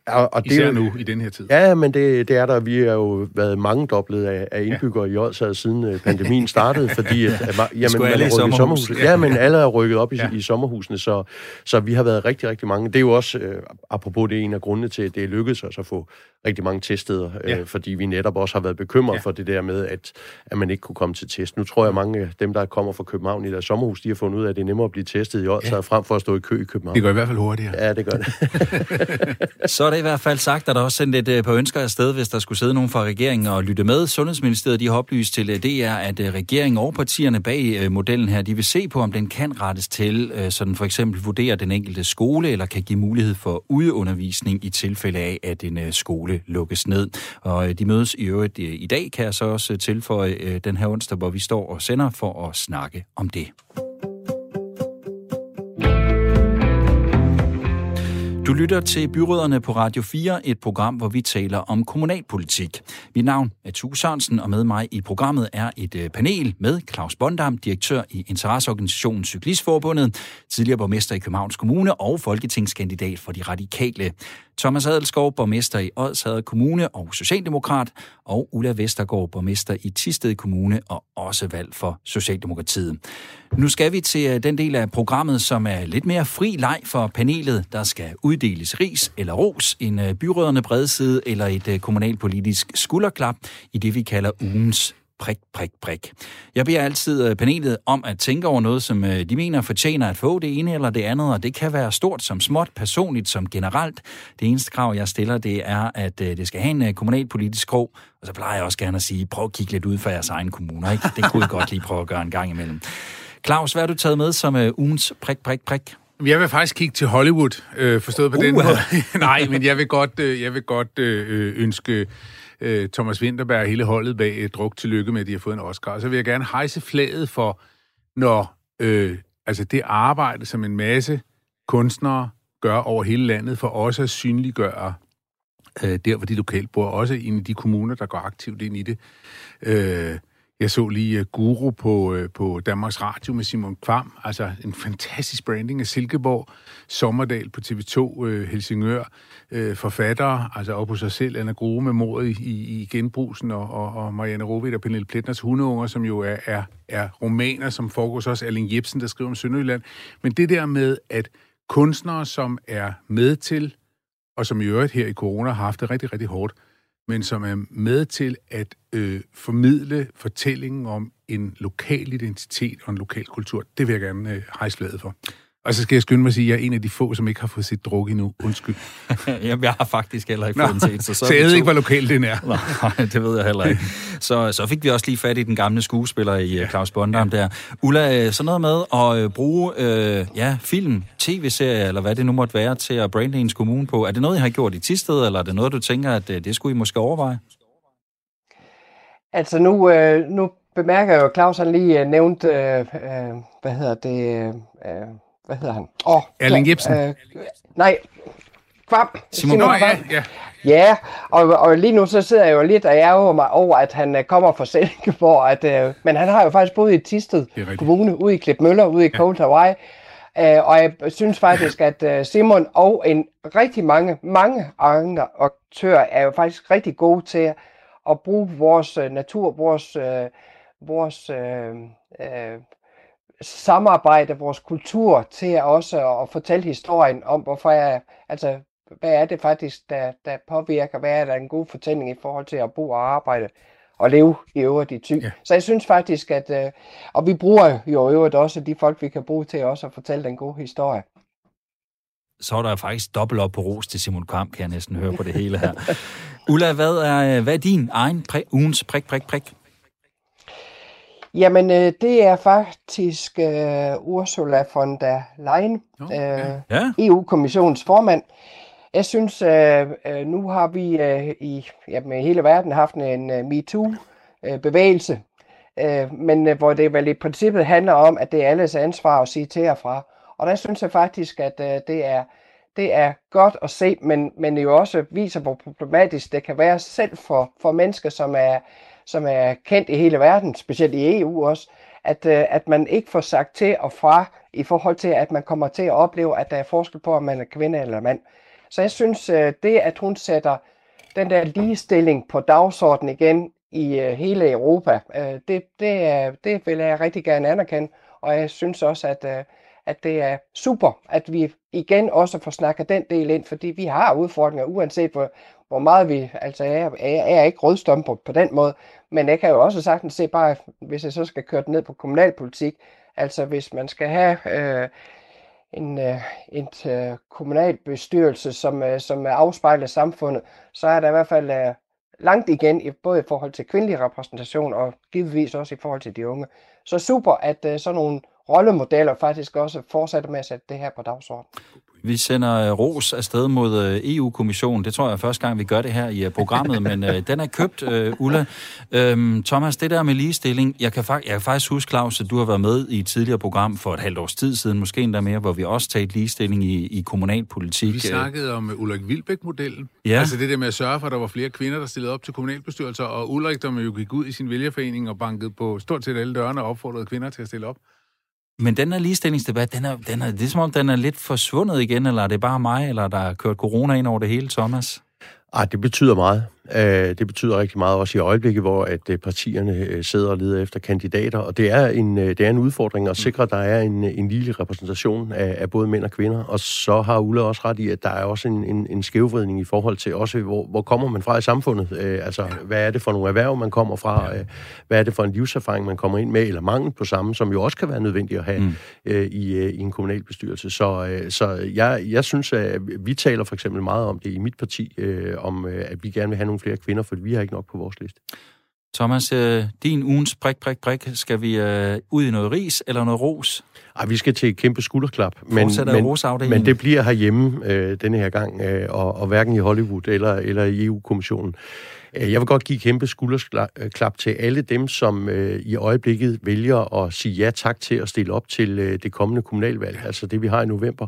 S4: Og, og Især det, nu, i den her tid.
S1: Ja, men det, det er der. Vi har jo været mange doblet af, af indbyggere ja. i Odsad, siden uh, pandemien startede, [LAUGHS] fordi at, at, jamen, man alle er i sommerhus. Ja. ja, men alle er rykket op i, ja. i sommerhusene, så, så vi har været rigtig, rigtig mange. Det er jo også, uh, apropos det, en af grundene til, at det er lykkedes os at få rigtig mange teststeder, uh, ja. fordi vi netop også har været bekymret ja. for det der med, at, at man ikke kunne komme til test. Nu tror jeg, mange af dem, der kommer fra København i deres sommerhus, de har fundet ud af, at det er nemmere at blive testet i Odsad, ja. frem for at stå i kø i København.
S4: Det går i hvert fald hurtigere.
S1: Ja, det gør det. [LAUGHS]
S2: Så er det i hvert fald sagt, at der også sendt et øh, par ønsker afsted, hvis der skulle sidde nogen fra regeringen og lytte med. Sundhedsministeriet de har oplyst til øh, DR, at øh, regeringen og partierne bag modellen her, de vil se på, om den kan rettes til, så den for eksempel vurderer den enkelte skole, eller kan give mulighed for udeundervisning i tilfælde af, at en skole lukkes ned. Og de mødes i øvrigt i dag, kan jeg så også tilføje den her onsdag, hvor vi står og sender for at snakke om det. Du lytter til Byråderne på Radio 4, et program, hvor vi taler om kommunalpolitik. Mit navn er Tue Sørensen, og med mig i programmet er et øh, panel med Claus Bondam, direktør i Interesseorganisationen Cyklistforbundet, tidligere borgmester i Københavns Kommune og folketingskandidat for de radikale. Thomas Adelskov, borgmester i Odshavet Kommune og Socialdemokrat, og Ulla Vestergaard, borgmester i Tisted Kommune og også valgt for Socialdemokratiet. Nu skal vi til øh, den del af programmet, som er lidt mere fri leg for panelet. Der skal uddeles ris eller ros, en øh, byråderne bredside eller et øh, kommunalpolitisk skulderklap i det, vi kalder ugens prik, prik, prik. Jeg beder altid øh, panelet om at tænke over noget, som øh, de mener fortjener at få det ene eller det andet, og det kan være stort som småt, personligt som generelt. Det eneste krav, jeg stiller, det er, at øh, det skal have en kommunalpolitisk krog, og så plejer jeg også gerne at sige, prøv at kigge lidt ud for jeres egen kommuner. Ikke? Det kunne I godt lige prøve at gøre en gang imellem. Claus, hvad har du taget med som ugens prik, prik, prik?
S4: Jeg vil faktisk kigge til Hollywood, øh, forstået på uh. den måde. [LAUGHS] Nej, men jeg vil godt, øh, jeg vil godt øh, ønske øh, Thomas Winterberg og hele holdet bag øh, Druk til lykke med, at de har fået en Oscar. Og så vil jeg gerne hejse flaget for, når øh, altså det arbejde, som en masse kunstnere gør over hele landet, for også at synliggøre øh, der, hvor de lokalt bor, også i de kommuner, der går aktivt ind i det. Øh, jeg så lige uh, Guru på, uh, på Danmarks Radio med Simon Kvam, altså en fantastisk branding af Silkeborg, Sommerdal på TV2, uh, øh, Helsingør, uh, forfattere, altså op på sig selv, Anna Grue med mordet i, i, i Genbrusen, og, og, og Marianne Rovitt og Pernille Pletners hundeunger, som jo er, er, er romaner, som foregår også Erling Jebsen, der skriver om Sønderjylland. Men det der med, at kunstnere, som er med til, og som i øvrigt her i corona har haft det rigtig, rigtig hårdt, men som er med til at øh, formidle fortællingen om en lokal identitet og en lokal kultur. Det vil jeg gerne øh, hejse for. Og så skal jeg skynde mig at sige, at jeg er en af de få, som ikke har fået sit druk endnu. Undskyld. [LAUGHS]
S2: Jamen, jeg har faktisk heller ikke fået en set.
S4: Så, så, [LAUGHS] så jeg ved ikke, hvor lokalt den er. [LAUGHS]
S2: Nej, det ved jeg heller ikke. Så, så fik vi også lige fat i den gamle skuespiller i ja. Claus Bondam ja. der. Ulla, øh, sådan noget med at øh, bruge øh, ja, film, tv-serie, eller hvad det nu måtte være, til at brande ens kommune på. Er det noget, I har gjort i Tisted, eller er det noget, du tænker, at øh, det skulle I måske overveje?
S5: Altså nu, øh, nu bemærker jeg jo, at Claus han lige nævnt, øh, øh, hvad hedder det... Øh, hvad hedder han?
S4: Oh, Erling Jebsen. Øh,
S5: nej, Kvam.
S4: Simon, Simon Kvam. Ja, ja.
S5: Ja, og, og lige nu så sidder jeg jo lidt og ærger mig over, at han uh, kommer fra Silkeborg, at, uh, men han har jo faktisk boet i Tisted Kommune, ude i Klipmøller, ude i ja. Cold Hawaii, uh, og jeg synes faktisk, at uh, Simon og en rigtig mange, mange andre aktører er jo faktisk rigtig gode til at bruge vores uh, natur, vores, uh, vores uh, uh, samarbejde, vores kultur til også at fortælle historien om, hvorfor jeg, altså, hvad er det faktisk, der, der påvirker, hvad er der en god fortælling i forhold til at bo og arbejde og leve i øvrigt i ty. Ja. Så jeg synes faktisk, at, øh, og vi bruger jo i øvrigt også de folk, vi kan bruge til også at fortælle den gode historie.
S2: Så er der faktisk dobbelt op på ros til Simon Kamp, kan jeg næsten høre på det hele her. Ulla, hvad er, hvad er din egen præ, ugens prik, prik, prik?
S5: Jamen, øh, det er faktisk øh, Ursula von der Leyen, oh, øh, ja. EU-kommissionens formand. Jeg synes, øh, øh, nu har vi øh, i jamen, hele verden haft en uh, MeToo-bevægelse, øh, men øh, hvor det vel i princippet handler om, at det er alles ansvar at sige til og fra. Og der synes jeg faktisk, at øh, det er det er godt at se, men, men det jo også viser, hvor problematisk det kan være selv for, for mennesker, som er, som er kendt i hele verden, specielt i EU også, at, øh, at man ikke får sagt til og fra i forhold til, at man kommer til at opleve, at der er forskel på, om man er kvinde eller mand. Så jeg synes, øh, det at hun sætter den der ligestilling på dagsordenen igen i øh, hele Europa, det, det, det vil jeg rigtig gerne anerkende, og jeg synes også, at, at det er super, at vi igen også får snakket den del ind, fordi vi har udfordringer, uanset hvor, hvor meget vi altså er, jeg er ikke rødstøm på, den måde, men jeg kan jo også sagtens se bare, hvis jeg så skal køre det ned på kommunalpolitik, altså hvis man skal have øh, en, øh, en øh, kommunalbestyrelse, som, øh, som afspejler samfundet, så er der i hvert fald øh, langt igen, i, både i forhold til kvindelig repræsentation og givetvis også i forhold til de unge. Så super, at øh, sådan nogle rollemodeller faktisk også fortsætter med at sætte det her på dagsordenen.
S2: Vi sender øh, ros afsted mod øh, EU-kommissionen. Det tror jeg er første gang, vi gør det her i øh, programmet, men den er købt, Ulla. Øhm, Thomas, det der med ligestilling, jeg kan, jeg kan faktisk huske, Claus, at du har været med i et tidligere program for et halvt års tid siden, måske endda mere, hvor vi også talte ligestilling i, i kommunalpolitik.
S4: Vi snakkede om Ulrik Vilbæk-modellen.
S2: Ja.
S4: Altså det der med at sørge for, at der var flere kvinder, der stillede op til kommunalbestyrelser, og Ulrik, der jo gik ud i sin vælgerforening og bankede på stort set alle dørene og opfordrede kvinder til at stille op.
S2: Men den her ligestillingsdebat, den er, den er, det er som om, den er lidt forsvundet igen, eller er det bare mig, eller der er kørt corona ind over det hele, Thomas?
S1: Ah, det betyder meget. Øh, det betyder rigtig meget også i øjeblikket, hvor at øh, partierne øh, sidder og leder efter kandidater, og det er en, det er en udfordring at sikre, at der er en, en lille repræsentation af, af både mænd og kvinder, og så har Ulla også ret i, at der er også en, en, en skævvridning i forhold til også, hvor, hvor kommer man fra i samfundet? Altså, hvad er det for nogle erhverv, man kommer fra? Hvad er det for en livserfaring, man kommer ind med, eller mangel på samme, som jo også kan være nødvendigt at have mm. i, i en kommunalbestyrelse. Så, så jeg, jeg synes, at vi taler for eksempel meget om det i mit parti, om at vi gerne vil have nogle flere kvinder, for vi har ikke nok på vores liste.
S2: Thomas, øh, din ugens prik, prik, prik, skal vi øh, ud i noget ris eller noget ros?
S1: Ej, vi skal til et kæmpe skulderklap, men,
S2: men,
S1: men det bliver herhjemme øh, denne her gang, øh, og, og hverken i Hollywood eller, eller i EU-kommissionen. Øh, jeg vil godt give kæmpe skulderklap til alle dem, som øh, i øjeblikket vælger at sige ja tak til at stille op til øh, det kommende kommunalvalg, altså det vi har i november.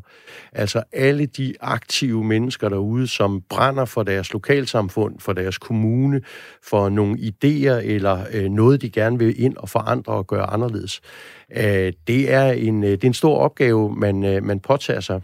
S1: Altså alle de aktive mennesker derude, som brænder for deres lokalsamfund, for deres kommune, for nogle idéer eller noget, de gerne vil ind og forandre og gøre anderledes. Det er en, det er en stor opgave, man, man påtager sig.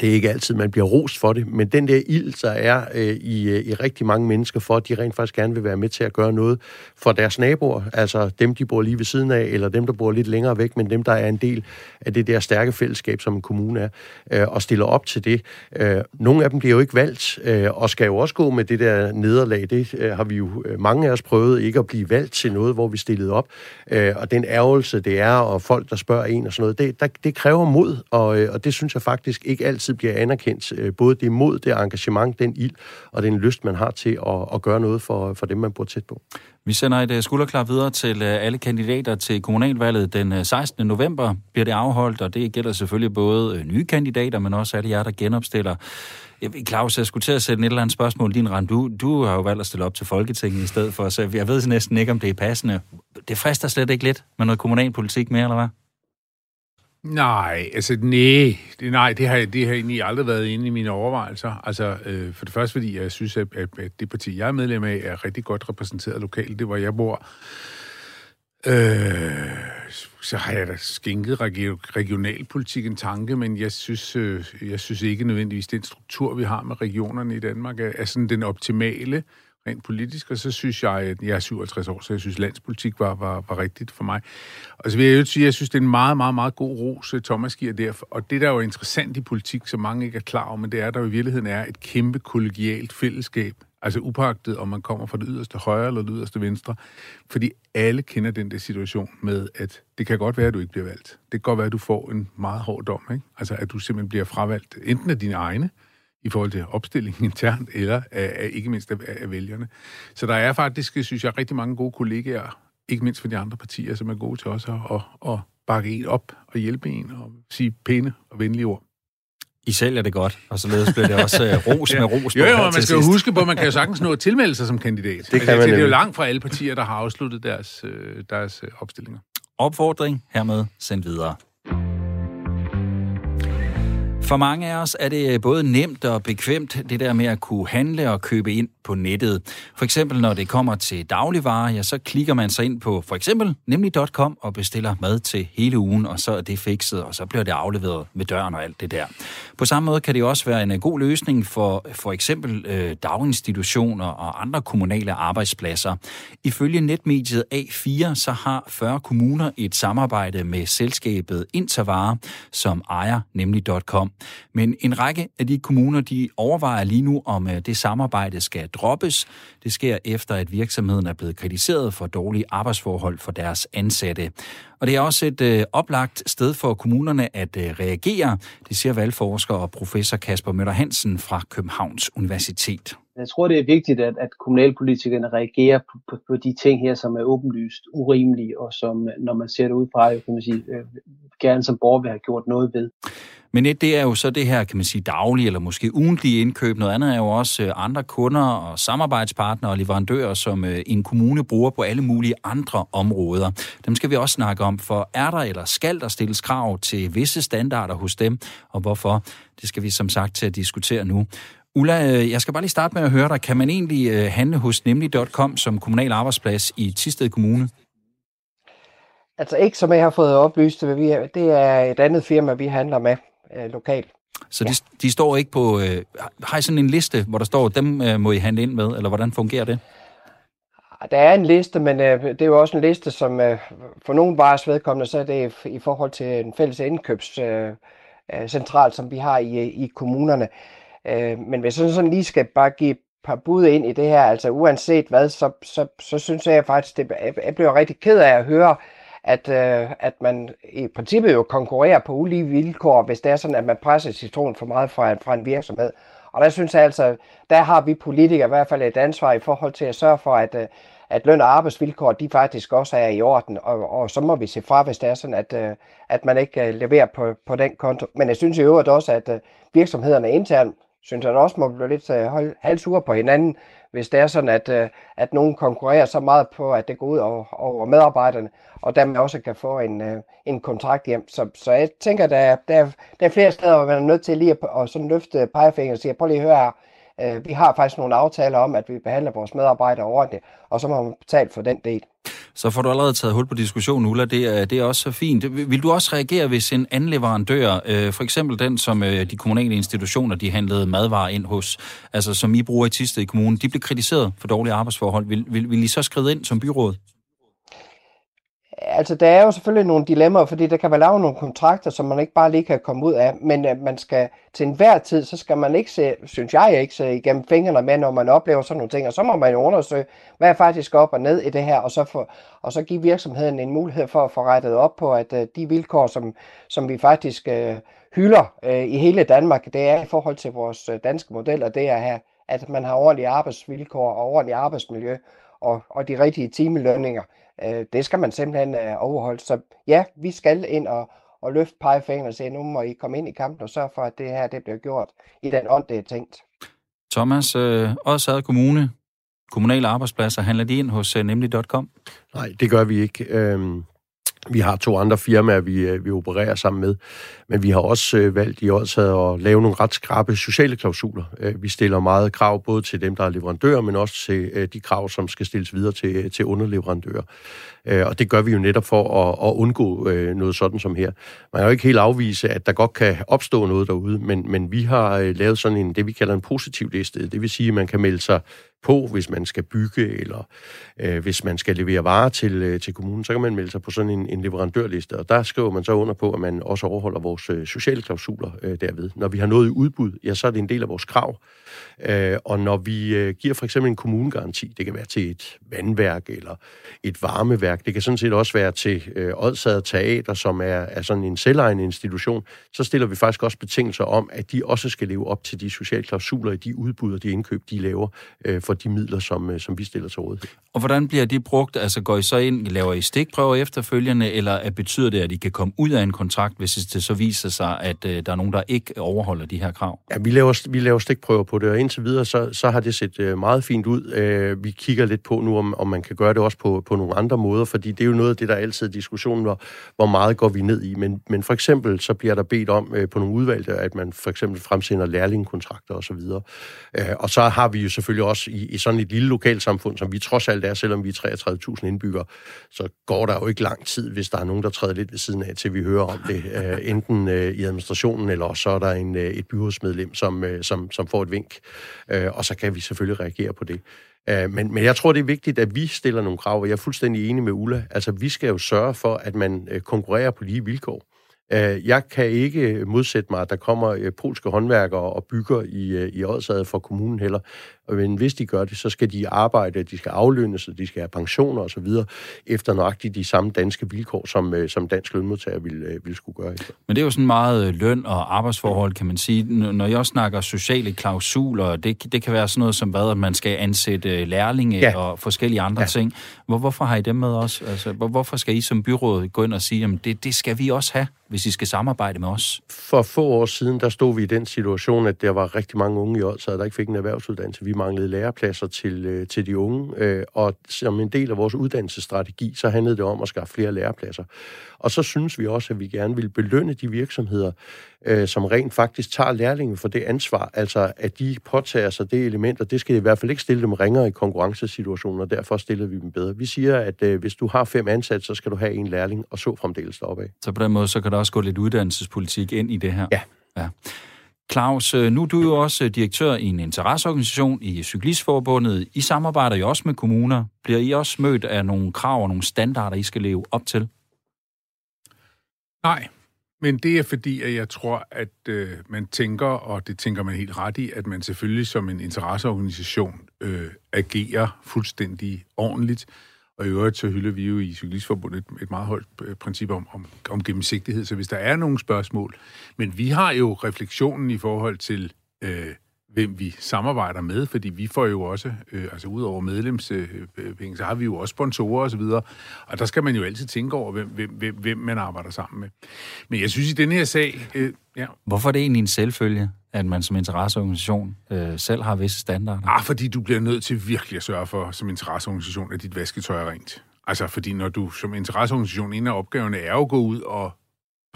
S1: Det er ikke altid, man bliver rost for det, men den der ild, der er øh, i, øh, i rigtig mange mennesker for, at de rent faktisk gerne vil være med til at gøre noget for deres naboer, altså dem, de bor lige ved siden af, eller dem, der bor lidt længere væk, men dem, der er en del af det der stærke fællesskab, som en kommune er, øh, og stiller op til det. Øh, nogle af dem bliver jo ikke valgt, øh, og skal jo også gå med det der nederlag. Det øh, har vi jo øh, mange af os prøvet, ikke at blive valgt til noget, hvor vi stillede op. Øh, og den ærgelse, det er, og folk, der spørger en og sådan noget, det, der, det kræver mod, og, øh, og det synes jeg faktisk ikke alt altid bliver anerkendt. Øh, både det mod, det engagement, den ild og den lyst, man har til at, at gøre noget for, for dem, man bor tæt på.
S2: Vi sender et øh, skulderklar videre til øh, alle kandidater til kommunalvalget den 16. november bliver det afholdt, og det gælder selvfølgelig både nye kandidater, men også alle jer, der genopstiller. Claus, jeg skulle til at sætte et eller andet spørgsmål din rand. Du, du har jo valgt at stille op til Folketinget i stedet for, så jeg ved næsten ikke, om det er passende. Det frister slet ikke lidt med noget kommunalpolitik mere, eller hvad?
S4: Nej, altså nej, det, nej, det har, det har egentlig aldrig været inde i mine overvejelser. Altså øh, for det første, fordi jeg synes, at, at, at det parti, jeg er medlem af, er rigtig godt repræsenteret lokalt. Det hvor jeg bor. Øh, så har jeg da skænket regionalpolitik en tanke, men jeg synes, øh, jeg synes ikke nødvendigvis, den struktur, vi har med regionerne i Danmark, er, er sådan den optimale rent politisk, og så synes jeg, at jeg er 57 år, så jeg synes, landspolitik var, var, var rigtigt for mig. Og så vil jeg jo sige, at jeg synes, det er en meget, meget, meget god ros, øh, Thomas giver der. Og det, der er jo interessant i politik, som mange ikke er klar over, men det er, at der i virkeligheden er et kæmpe kollegialt fællesskab, altså upagtet, om man kommer fra det yderste højre eller det yderste venstre. Fordi alle kender den der situation med, at det kan godt være, at du ikke bliver valgt. Det kan godt være, at du får en meget hård dom. Ikke? Altså, at du simpelthen bliver fravalgt, enten af dine egne, i forhold til opstillingen [LAUGHS] internt, eller af, af, ikke mindst af, af vælgerne. Så der er faktisk, synes jeg, rigtig mange gode kollegaer, ikke mindst for de andre partier, som er gode til også at, at, at bakke en op og hjælpe en og sige pæne og venlige ord.
S2: I sælger det godt, og således bliver det også uh, ros [LAUGHS] med ros.
S4: jo, jo, man skal jo huske på, at man kan jo sagtens nå at tilmelde sig som kandidat. Det, kan altså, man det er jo langt fra alle partier, der har afsluttet deres, øh, deres øh, opstillinger.
S2: Opfordring hermed sendt videre. For mange af os er det øh, både nemt og bekvemt, det der med at kunne handle og købe ind på nettet. For eksempel når det kommer til dagligvarer, ja, så klikker man sig ind på for eksempel nemlig.com og bestiller mad til hele ugen, og så er det fikset, og så bliver det afleveret med døren og alt det der. På samme måde kan det også være en øh, god løsning for for eksempel øh, daginstitutioner og andre kommunale arbejdspladser. Ifølge netmediet A4, så har 40 kommuner et samarbejde med selskabet Intervare, som ejer nemlig.com. Men en række af de kommuner, de overvejer lige nu, om øh, det samarbejde skal droppes. Det sker efter, at virksomheden er blevet kritiseret for dårlige arbejdsforhold for deres ansatte. Og det er også et øh, oplagt sted for kommunerne at øh, reagere, det siger valgforsker og professor Kasper Møller Hansen fra Københavns Universitet.
S6: Jeg tror, det er vigtigt, at, at kommunalpolitikerne reagerer på, på, på de ting her, som er åbenlyst urimelige, og som, øh, når man ser det ud fra, kan man sige, øh, gerne som borger vil have gjort noget ved.
S2: Men et, det er jo så det her, kan man sige, daglige eller måske ugentlige indkøb. Noget andet er jo også øh, andre kunder og samarbejdspartnere og leverandører, som øh, en kommune bruger på alle mulige andre områder. Dem skal vi også snakke om, for er der eller skal der stilles krav til visse standarder hos dem, og hvorfor? Det skal vi som sagt til at diskutere nu. Ulla, øh, jeg skal bare lige starte med at høre dig. Kan man egentlig handle hos nemlig.com som kommunal arbejdsplads i Tisted Kommune?
S5: Altså ikke som jeg har fået oplyst, det er et andet firma, vi handler med øh, lokalt.
S2: Så de, ja. de står ikke på... Øh, har I sådan en liste, hvor der står, dem øh, må I handle ind med, eller hvordan fungerer det?
S5: Der er en liste, men øh, det er jo også en liste, som øh, for nogle vares vedkommende, så er det i forhold til en fælles indkøbscentral, øh, øh som vi har i, i kommunerne. Øh, men hvis jeg sådan lige skal bare give et par bud ind i det her, altså uanset hvad, så, så, så synes jeg faktisk, det, jeg bliver rigtig ked af at høre, at, øh, at man i princippet jo konkurrerer på ulige vilkår, hvis det er sådan, at man presser citron for meget fra, fra en virksomhed. Og der synes jeg altså, der har vi politikere i hvert fald et ansvar i forhold til at sørge for, at, øh, at løn- og arbejdsvilkår, de faktisk også er i orden, og, og så må vi se fra, hvis det er sådan, at, øh, at man ikke øh, leverer på, på den konto. Men jeg synes i øvrigt også, at virksomhederne internt, synes jeg også må blive lidt holde halvsure på hinanden, hvis det er sådan, at, øh, at nogen konkurrerer så meget på, at det går ud over, over medarbejderne, og dermed også kan få en, øh, en kontrakt hjem. Så, så jeg tænker, der, der, der er flere steder, hvor man er nødt til lige at, at sådan løfte pegefingeren og sige, prøv lige at høre her, øh, vi har faktisk nogle aftaler om, at vi behandler vores medarbejdere ordentligt, og så må man betale for den del.
S2: Så får du allerede taget hul på diskussionen, Ulla. Det er, det er også så fint. Vil du også reagere, hvis en anden leverandør, øh, for eksempel den, som øh, de kommunale institutioner, de handlede madvarer ind hos, altså som I bruger i Tisted i kommunen, de blev kritiseret for dårlige arbejdsforhold. Vil, vil, vil I så skride ind som byråd?
S5: Altså, der er jo selvfølgelig nogle dilemmaer, fordi der kan være lavet nogle kontrakter, som man ikke bare lige kan komme ud af, men øh, man skal til enhver tid, så skal man ikke se, synes jeg ikke, se igennem fingrene med, når man oplever sådan nogle ting, og så må man jo undersøge, hvad er faktisk op og ned i det her, og så, for, og så give virksomheden en mulighed for at få rettet op på, at uh, de vilkår, som, som vi faktisk uh, hylder uh, i hele Danmark, det er i forhold til vores uh, danske modeller, det er her, at man har ordentlige arbejdsvilkår og ordentligt arbejdsmiljø, og, og de rigtige timelønninger øh, det skal man simpelthen øh, overholde. Så ja, vi skal ind og, og løfte pegefingeren og sige, nu må I komme ind i kampen og sørge for, at det her det bliver gjort i den ånd, det er tænkt.
S2: Thomas, øh, Odsad Kommune, kommunale arbejdspladser, handler de ind hos øh, nemlig.com?
S1: Nej, det gør vi ikke. Øhm, vi har to andre firmaer, vi, øh, vi opererer sammen med, men vi har også øh, valgt i Odsad at lave nogle ret skrappe sociale klausuler. Øh, vi stiller meget krav både til dem, der er leverandører, men også til øh, de krav, som skal stilles videre til, øh, til underleverandører. Øh, og det gør vi jo netop for at, at undgå øh, noget sådan som her. Man kan jo ikke helt afvise, at der godt kan opstå noget derude, men, men vi har øh, lavet sådan en, det vi kalder en positiv liste. Det vil sige, at man kan melde sig på, hvis man skal bygge, eller øh, hvis man skal levere varer til, øh, til kommunen, så kan man melde sig på sådan en, en leverandørliste, og der skriver man så under på, at man også overholder vores øh, sociale klausuler øh, derved. Når vi har noget i udbud, ja, så er det en del af vores krav. Øh, og når vi øh, giver for eksempel en kommunegaranti, det kan være til et vandværk eller et varmeværk, det kan sådan set også være til øh, Odsad Teater, som er, er sådan en selvejende institution, så stiller vi faktisk også betingelser om, at de også skal leve op til de sociale klausuler i de udbud og de indkøb, de laver øh, for de midler, som, øh, som vi stiller til rådighed.
S2: Og hvordan bliver de brugt? Altså går I så ind, laver I stikprøver efterfølgende, eller betyder det, at I kan komme ud af en kontrakt, hvis det så viser sig, at øh, der er nogen, der ikke overholder de her krav?
S1: Ja, vi laver, vi laver stikprøver på det, og indtil videre, så, så har det set øh, meget fint ud. Øh, vi kigger lidt på nu, om, om man kan gøre det også på, på nogle andre måder, fordi det er jo noget af det, der er altid er diskussionen, hvor, hvor meget går vi ned i. Men, men for eksempel, så bliver der bedt om øh, på nogle udvalgte, at man for eksempel fremsender lærlingkontrakter osv. Og, øh, og så har vi jo selvfølgelig også i, i i sådan et lille lokalsamfund, som vi trods alt er, selvom vi er 33.000 indbyggere, så går der jo ikke lang tid, hvis der er nogen, der træder lidt ved siden af, til vi hører om det, øh, enten øh, i administrationen, eller så er der en, øh, et byrådsmedlem, som, øh, som, som får et vink, øh, og så kan vi selvfølgelig reagere på det. Øh, men, men jeg tror, det er vigtigt, at vi stiller nogle krav, og jeg er fuldstændig enig med Ulla. Altså, vi skal jo sørge for, at man øh, konkurrerer på lige vilkår. Øh, jeg kan ikke modsætte mig, at der kommer øh, polske håndværkere og bygger i, øh, i Odsad for kommunen heller. Men hvis de gør det, så skal de arbejde, de skal aflønnes, de skal have pensioner osv. efter nøjagtigt de samme danske vilkår, som, som dansk lønmodtager vil, vil skulle gøre.
S2: Men det er jo sådan meget løn og arbejdsforhold, kan man sige. Når jeg snakker sociale klausuler, det, det kan være sådan noget som hvad, at man skal ansætte lærlinge ja. og forskellige andre ja. ting. Hvor, hvorfor har I dem med os? Altså, hvor, hvorfor skal I som byråd gå ind og sige, at det, det skal vi også have? hvis I skal samarbejde med os?
S1: For få år siden, der stod vi i den situation, at der var rigtig mange unge i Odsad, der ikke fik en erhvervsuddannelse. Vi manglede lærepladser til, øh, til de unge, øh, og som en del af vores uddannelsesstrategi, så handlede det om at skaffe flere lærepladser. Og så synes vi også, at vi gerne vil belønne de virksomheder, øh, som rent faktisk tager lærlingen for det ansvar, altså at de påtager sig det element, og det skal i hvert fald ikke stille dem ringere i konkurrencesituationer, og derfor stiller vi dem bedre. Vi siger, at øh, hvis du har fem ansatte, så skal du have en lærling, og så fremdeles deroppe af.
S2: Så på den måde, så kan der også gå lidt uddannelsespolitik ind i det her?
S1: Ja.
S2: ja. Claus, øh, nu er du jo også øh, direktør i en interesseorganisation i Cyklistforbundet. I samarbejder jo også med kommuner. Bliver I også mødt af nogle krav og nogle standarder, I skal leve op til?
S4: Nej, men det er fordi, at jeg tror, at øh, man tænker, og det tænker man helt ret i, at man selvfølgelig som en interesseorganisation øh, agerer fuldstændig ordentligt. Og i øvrigt så hylder vi jo i Cyklistforbundet et, et meget højt øh, princip om, om, om gennemsigtighed, så hvis der er nogle spørgsmål, men vi har jo refleksionen i forhold til øh, hvem vi samarbejder med, fordi vi får jo også, øh, altså ud over medlemspenge, så har vi jo også sponsorer osv., og, og der skal man jo altid tænke over, hvem, hvem, hvem, man arbejder sammen med. Men jeg synes, i den her sag... Øh, ja.
S2: Hvorfor er det egentlig en selvfølge, at man som interesseorganisation øh, selv har visse standarder?
S4: Ah, fordi du bliver nødt til virkelig at sørge for, som interesseorganisation, at dit vasketøj er rent. Altså, fordi når du som interesseorganisation, en af opgaverne er at gå ud og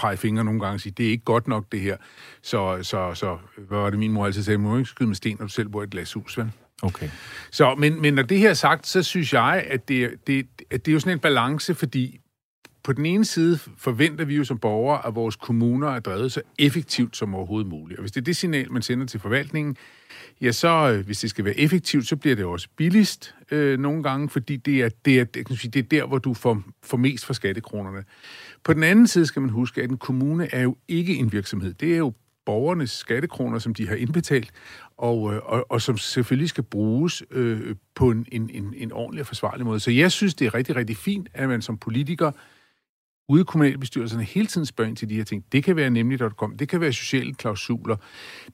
S4: pege fingre nogle gange og sige, det er ikke godt nok det her. Så, så, så hvad var det min mor altid sagde, må ikke skyde med sten, når du selv bor i et glashus, vel?
S2: Okay.
S4: Så, men, men når det her er sagt, så synes jeg, at det, det, at det er jo sådan en balance, fordi på den ene side forventer vi jo som borgere, at vores kommuner er drevet så effektivt som overhovedet muligt. Og hvis det er det signal, man sender til forvaltningen, ja, så øh, hvis det skal være effektivt, så bliver det også billigst øh, nogle gange, fordi det er, det, er, det, kan sige, det er der, hvor du får, får mest for skattekronerne. På den anden side skal man huske, at en kommune er jo ikke en virksomhed. Det er jo borgernes skattekroner, som de har indbetalt, og, øh, og, og som selvfølgelig skal bruges øh, på en, en, en ordentlig og forsvarlig måde. Så jeg synes, det er rigtig, rigtig fint, at man som politiker ude i kommunalbestyrelserne hele tiden spørger ind til de her ting. Det kan være nemlig.com, det kan være sociale klausuler,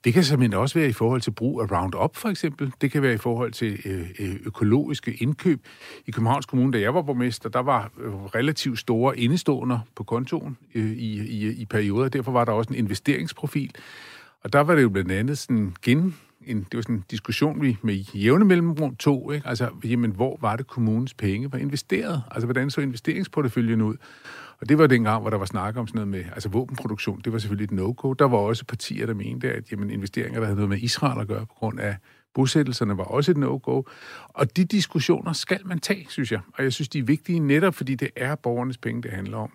S4: det kan simpelthen også være i forhold til brug af Roundup for eksempel, det kan være i forhold til øh, øh, økologiske indkøb. I Københavns Kommune, da jeg var borgmester, der var øh, relativt store indestående på kontoen i, i, i perioder, derfor var der også en investeringsprofil. Og der var det jo blandt andet sådan gen en, det var sådan en diskussion, vi med jævne mellemrum to, ikke? Altså, jamen, hvor var det kommunens penge var investeret? Altså, hvordan så investeringsporteføljen ud? Og det var dengang, hvor der var snak om sådan noget med, altså våbenproduktion, det var selvfølgelig et no-go. Der var også partier, der mente, at jamen, investeringer, der havde noget med Israel at gøre på grund af bosættelserne, var også et no-go. Og de diskussioner skal man tage, synes jeg. Og jeg synes, de er vigtige netop, fordi det er borgernes penge, det handler om.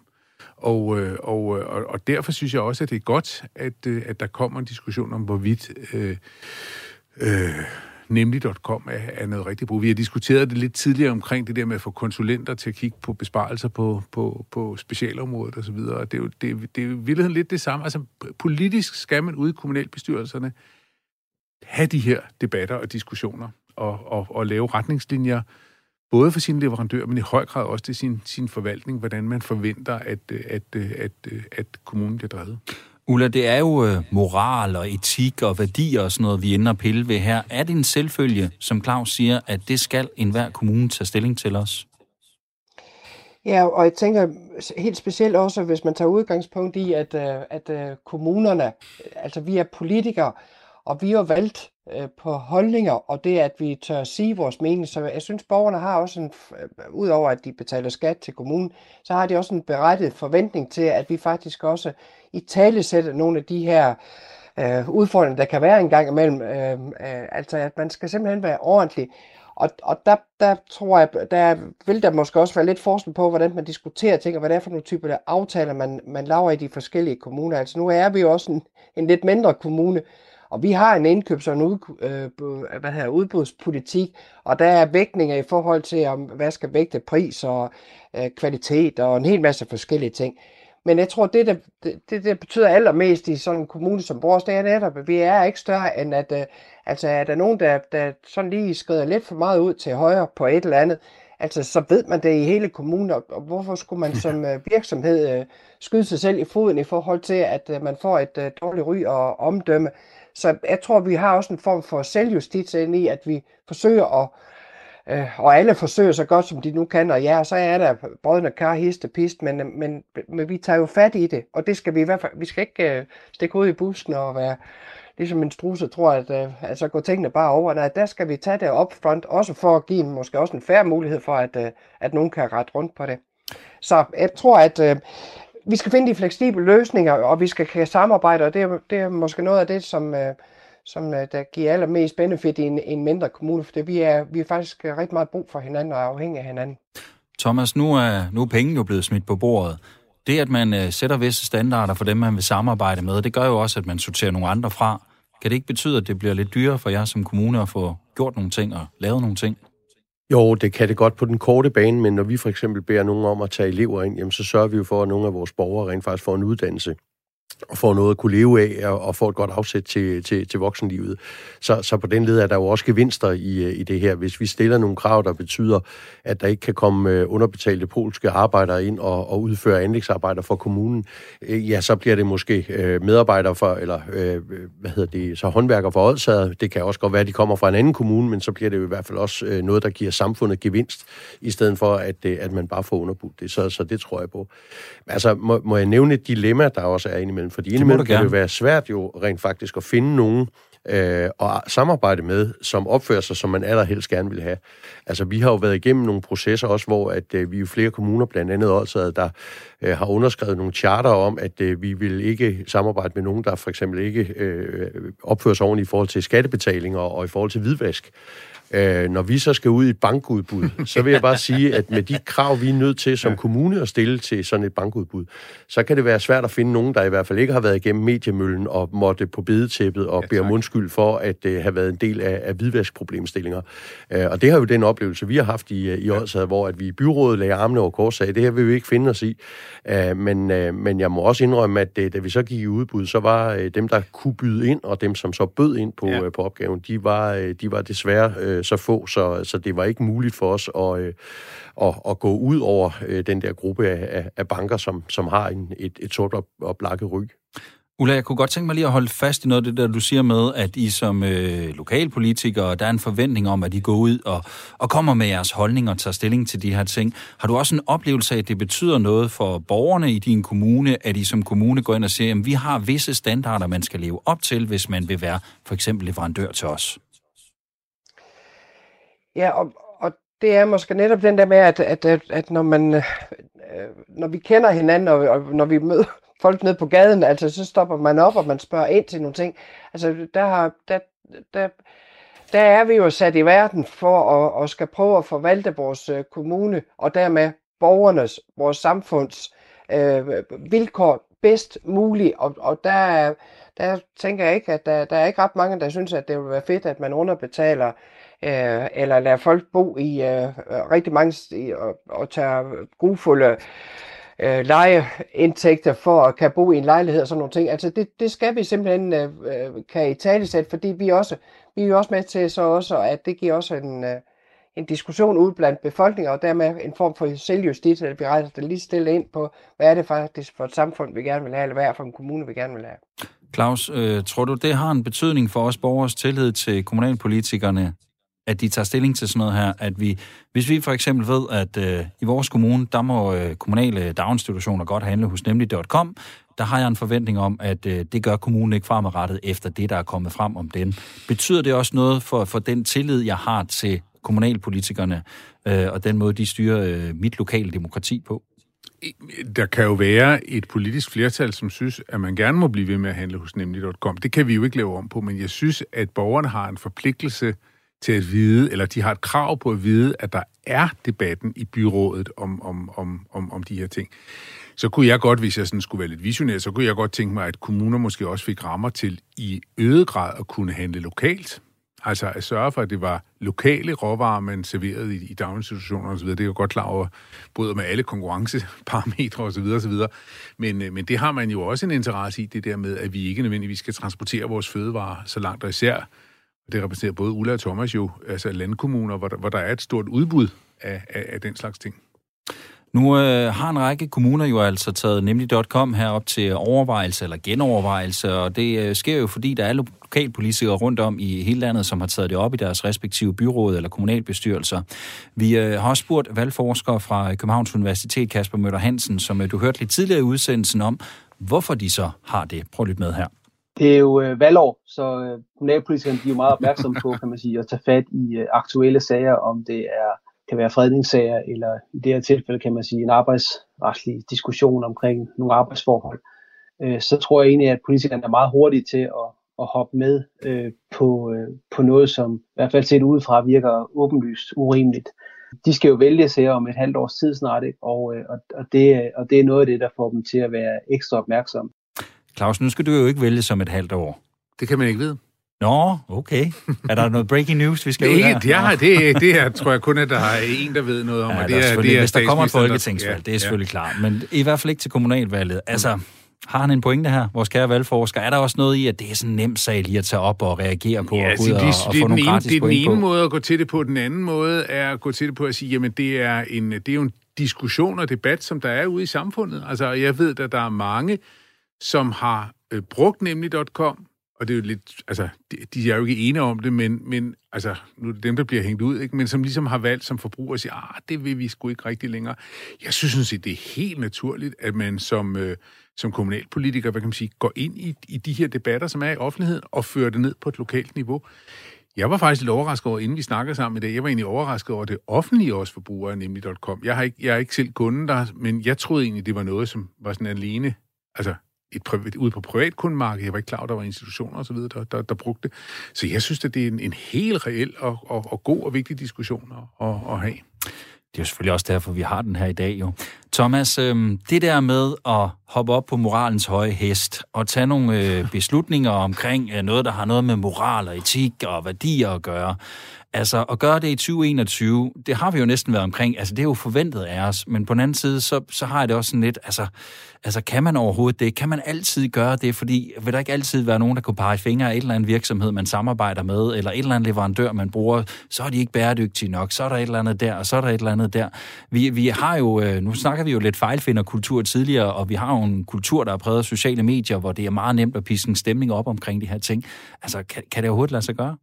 S4: Og, øh, og, øh, og, og derfor synes jeg også, at det er godt, at, øh, at der kommer en diskussion om, hvorvidt øh, øh, nemlig.com er, er noget rigtig brug. Vi har diskuteret det lidt tidligere omkring det der med at få konsulenter til at kigge på besparelser på, på, på specialområdet osv., og det er jo det, det er jo virkeligheden lidt det samme. Altså politisk skal man ude i kommunalbestyrelserne have de her debatter og diskussioner og, og, og lave retningslinjer, både for sine leverandører, men i høj grad også til sin, sin forvaltning, hvordan man forventer, at, at, at, at, at kommunen bliver drevet.
S2: Ulla, det er jo øh, moral og etik og værdier og sådan noget, vi ender at pille ved her. Er det en selvfølge, som Claus siger, at det skal enhver kommune tage stilling til os?
S5: Ja, og jeg tænker helt specielt også, hvis man tager udgangspunkt i, at, øh, at øh, kommunerne, altså vi er politikere, og vi er valgt øh, på holdninger, og det, at vi tør sige vores mening. Så jeg synes, borgerne har også en, udover at de betaler skat til kommunen, så har de også en berettiget forventning til, at vi faktisk også i tale sætte nogle af de her øh, udfordringer, der kan være en gang imellem. Øh, øh, altså, at man skal simpelthen være ordentlig. Og, og der, der tror jeg, der vil der måske også være lidt forskel på, hvordan man diskuterer ting, og hvad det er for nogle typer af aftaler, man, man laver i de forskellige kommuner. Altså nu er vi jo også en, en lidt mindre kommune, og vi har en indkøbs- og en ud, øh, hvad her, udbudspolitik, og der er vægtninger i forhold til, om hvad skal vægte pris og øh, kvalitet og en hel masse forskellige ting. Men jeg tror, det der, det, det betyder allermest i sådan en kommune som vores, det er netop, at vi er ikke større end, at uh, altså, er der nogen, der, der sådan lige skrider lidt for meget ud til højre på et eller andet, altså, så ved man det i hele kommunen, og hvorfor skulle man som uh, virksomhed uh, skyde sig selv i foden i forhold til, at uh, man får et uh, dårligt ry og omdømme. Så jeg tror, vi har også en form for selvjustits ind i, at vi forsøger at Øh, og alle forsøger så godt, som de nu kan, og ja, så er der brødende kar, histe, pist, men, men, men vi tager jo fat i det, og det skal vi i hvert fald, vi skal ikke uh, stikke ud i busken og være ligesom en struse tror, at uh, altså gå tingene bare over. Nej, der skal vi tage det op front, også for at give måske også en færre mulighed for, at, uh, at nogen kan rette rundt på det. Så jeg tror, at uh, vi skal finde de fleksible løsninger, og vi skal kan samarbejde, og det er, det er måske noget af det, som, uh, som øh, der giver allermest benefit i en, en mindre kommune, for vi er, vi er faktisk rigtig meget brug for hinanden og er afhængige af hinanden.
S2: Thomas, nu er, nu er penge jo blevet smidt på bordet. Det, at man uh, sætter visse standarder for dem, man vil samarbejde med, det gør jo også, at man sorterer nogle andre fra. Kan det ikke betyde, at det bliver lidt dyrere for jer som kommune at få gjort nogle ting og lavet nogle ting?
S1: Jo, det kan det godt på den korte bane, men når vi for eksempel beder nogen om at tage elever ind, jamen, så sørger vi jo for, at nogle af vores borgere rent faktisk får en uddannelse og får noget at kunne leve af, og, og får et godt afsæt til, til, til voksenlivet. Så, så på den led er der jo også gevinster i, øh, i det her. Hvis vi stiller nogle krav, der betyder, at der ikke kan komme øh, underbetalte polske arbejdere ind og, og udføre anlægsarbejder for kommunen, øh, ja, så bliver det måske medarbejdere for, eller hvad hedder det, så håndværker for Odsad. Det kan også godt være, at de kommer fra en anden kommune, men så bliver det jo i hvert fald også noget, der giver samfundet gevinst, i stedet for, at, at man bare får underbudt det. Så, så det tror jeg på. Altså, må, må jeg nævne et dilemma, der også er indimellem? Fordi indimellem kan det være svært jo rent faktisk at finde nogen, øh, og samarbejde med, som opfører sig, som man allerhelst gerne vil have. Altså, vi har jo været igennem nogle processer også, hvor at, øh, vi jo flere kommuner, blandt andet også, der øh, har underskrevet nogle charter om, at øh, vi vil ikke samarbejde med nogen, der for eksempel ikke øh, opfører sig ordentligt i forhold til skattebetalinger og i forhold til hvidvask. Øh, når vi så skal ud i et bankudbud, [LAUGHS] så vil jeg bare sige, at med de krav, vi er nødt til som kommune at stille til sådan et bankudbud, så kan det være svært at finde nogen, der i hvert fald ikke har været igennem mediemøllen og måtte på bedetæppet og ja, bede om undskyld for at uh, have været en del af, af hvidvaskproblemstillinger. Uh, og det har jo den oplevelse, vi har haft i, uh, i Odsad, hvor at vi i byrådet lagde armene over kors af, det her vil vi ikke finde os i. Uh, men, uh, men jeg må også indrømme, at uh, da vi så gik i udbud, så var uh, dem, der kunne byde ind, og dem, som så bød ind på, ja. uh, på opgaven, de var, uh, de var desværre Øh, så få, så, så det var ikke muligt for os at, øh, at, at gå ud over øh, den der gruppe af, af banker, som, som har en, et, et sort og, og blakket ryg.
S2: Ulla, jeg kunne godt tænke mig lige at holde fast i noget af det der, du siger med, at I som øh, lokalpolitikere, der er en forventning om, at I går ud og, og kommer med jeres holdning og tager stilling til de her ting. Har du også en oplevelse af, at det betyder noget for borgerne i din kommune, at I som kommune går ind og siger, at vi har visse standarder, man skal leve op til, hvis man vil være for eksempel leverandør til os?
S5: Ja, og, og det er måske netop den der med, at, at, at, at når man, øh, når vi kender hinanden, og, og når vi møder folk nede på gaden, altså så stopper man op, og man spørger ind til nogle ting. Altså der har, der, der, der er vi jo sat i verden for at, at skal prøve at forvalte vores øh, kommune, og dermed borgernes, vores samfunds øh, vilkår bedst muligt. Og, og der, der tænker jeg ikke, at der, der er ikke ret mange, der synes, at det vil være fedt, at man underbetaler øh, eller lade folk bo i øh, rigtig mange i, og, og tage grufulde øh, lejeindtægter for at kan bo i en lejlighed og sådan nogle ting. Altså det, det skal vi simpelthen øh, øh kan i tale sætte, fordi vi også vi er også med til så også, at det giver også en, øh, en diskussion ud blandt befolkningen, og dermed en form for selvjustits, at vi rejser det lige stille ind på, hvad er det faktisk for et samfund, vi gerne vil have, eller hvad er for en kommune, vi gerne vil have.
S2: Claus, øh, tror du, det har en betydning for os borgers tillid til kommunalpolitikerne, at de tager stilling til sådan noget her, at vi, hvis vi for eksempel ved, at øh, i vores kommune, der må øh, kommunale daginstitutioner godt handle hos nemlig.com, der har jeg en forventning om, at øh, det gør kommunen ikke fremadrettet efter det, der er kommet frem om den. Betyder det også noget for, for den tillid, jeg har til kommunalpolitikerne, øh, og den måde, de styrer øh, mit lokale demokrati på?
S4: Der kan jo være et politisk flertal, som synes, at man gerne må blive ved med at handle hos nemlig.com. Det kan vi jo ikke lave om på, men jeg synes, at borgerne har en forpligtelse til at vide, eller de har et krav på at vide, at der er debatten i byrådet om, om, om, om, om de her ting. Så kunne jeg godt, hvis jeg sådan skulle være lidt visionær, så kunne jeg godt tænke mig, at kommuner måske også fik rammer til i øget grad at kunne handle lokalt. Altså at sørge for, at det var lokale råvarer, man serverede i, i daginstitutioner osv. Det er jo godt klar over, både med alle konkurrenceparametre osv. osv. Men, øh, men det har man jo også en interesse i, det der med, at vi ikke nødvendigvis skal transportere vores fødevarer så langt, og især, det repræsenterer både Ulla og Thomas jo, altså landkommuner, hvor der, hvor der er et stort udbud af, af, af den slags ting.
S2: Nu øh, har en række kommuner jo altså taget nemlig.com herop til overvejelse eller genovervejelse, og det øh, sker jo, fordi der er lokalpolitikere rundt om i hele landet, som har taget det op i deres respektive byråd eller kommunalbestyrelser. Vi øh, har også spurgt valgforskere fra øh, Københavns Universitet, Kasper Møller Hansen, som øh, du hørte lidt tidligere i udsendelsen om, hvorfor de så har det. Prøv lidt med her.
S6: Det er jo øh, valgår, så øh, kommunalpolitikerne er jo meget opmærksomme på, kan man sige, at tage fat i øh, aktuelle sager, om det er kan være fredningssager, eller i det her tilfælde kan man sige en arbejdsretslig diskussion omkring nogle arbejdsforhold, øh, så tror jeg egentlig, at politikerne er meget hurtige til at, at hoppe med øh, på, øh, på noget, som i hvert fald set udefra virker åbenlyst urimeligt. De skal jo vælges her om et halvt års tid snart, ikke? Og, øh, og, og, det, øh, og det er noget af det, der får dem til at være ekstra opmærksomme.
S2: Claus, nu skal du jo ikke vælge som et halvt år.
S4: Det kan man ikke vide.
S2: Nå, okay. Er der noget breaking news, vi skal
S4: det,
S2: ud her?
S4: Ja, det, det er, tror jeg kun, at der er en, der ved noget om.
S2: Ja,
S4: og
S2: det er,
S4: det er,
S2: hvis der kommer et folketingsvalg,
S4: der,
S2: ja, det er selvfølgelig ja. klart. Men i hvert fald ikke til kommunalvalget. Altså, har han en pointe her, vores kære valgforsker? Er der også noget i, at det er sådan en nem sag lige at tage op og reagere på,
S4: ja,
S2: og gå ud og, og
S4: det
S2: få nogle
S4: ene,
S2: gratis
S4: Det er den ene
S2: på?
S4: måde at gå til det på. Den anden måde er at gå til det på at sige, jamen det er, en, det er jo en diskussion og debat, som der er ude i samfundet. Altså, jeg ved, at der er mange, som har øh, brugt nemlig.com, og det er jo lidt, altså, de, de er jo ikke ene om det, men, men altså, nu er det dem, der bliver hængt ud, ikke? men som ligesom har valgt som forbruger at sige, ah, det vil vi sgu ikke rigtig længere. Jeg synes sådan set, det er helt naturligt, at man som, øh, som kommunalpolitiker, hvad kan man sige, går ind i, i de her debatter, som er i offentligheden, og fører det ned på et lokalt niveau. Jeg var faktisk lidt overrasket over, inden vi snakkede sammen i dag, jeg var egentlig overrasket over det offentlige også forbruger af nemlig.com. Jeg, har ikke, jeg er ikke selv kunden der, men jeg troede egentlig, det var noget, som var sådan alene, altså et privat, ude på privatkundemarkedet. Jeg var ikke klar, at der var institutioner osv., der, der, der brugte det. Så jeg synes, at det er en, en helt reel og, og, og god og vigtig diskussion at, at, at have.
S2: Det er jo selvfølgelig også derfor, vi har den her i dag jo. Thomas, øh, det der med at hoppe op på moralens høje hest og tage nogle øh, beslutninger omkring øh, noget, der har noget med moral og etik og værdier at gøre, Altså, at gøre det i 2021, det har vi jo næsten været omkring. Altså, det er jo forventet af os. Men på den anden side, så, så har jeg det også sådan lidt, altså, altså, kan man overhovedet det? Kan man altid gøre det? Fordi vil der ikke altid være nogen, der kunne pege fingre af et eller andet virksomhed, man samarbejder med, eller et eller andet leverandør, man bruger, så er de ikke bæredygtige nok, så er der et eller andet der, og så er der et eller andet der. Vi, vi har jo, øh, nu snakker vi jo lidt fejlfinderkultur tidligere, og vi har jo en kultur, der er præget af sociale medier, hvor det er meget nemt at piske en stemning op omkring de her ting. Altså, kan, kan det overhovedet lade sig gøre?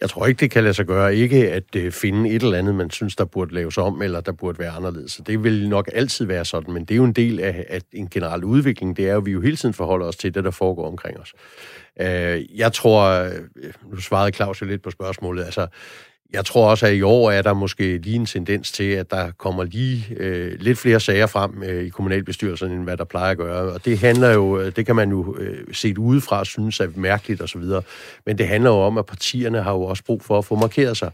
S1: Jeg tror ikke, det kan lade sig gøre. Ikke at øh, finde et eller andet, man synes, der burde laves om, eller der burde være anderledes. Så det vil nok altid være sådan, men det er jo en del af, at en generel udvikling. Det er jo, at vi jo hele tiden forholder os til det, der foregår omkring os. Øh, jeg tror, øh, nu svarede Claus jo lidt på spørgsmålet, altså, jeg tror også, at i år er der måske lige en tendens til, at der kommer lige øh, lidt flere sager frem øh, i kommunalbestyrelsen, end hvad der plejer at gøre. Og det handler jo, øh, det kan man jo øh, set udefra synes er mærkeligt osv. Men det handler jo om, at partierne har jo også brug for at få markeret sig.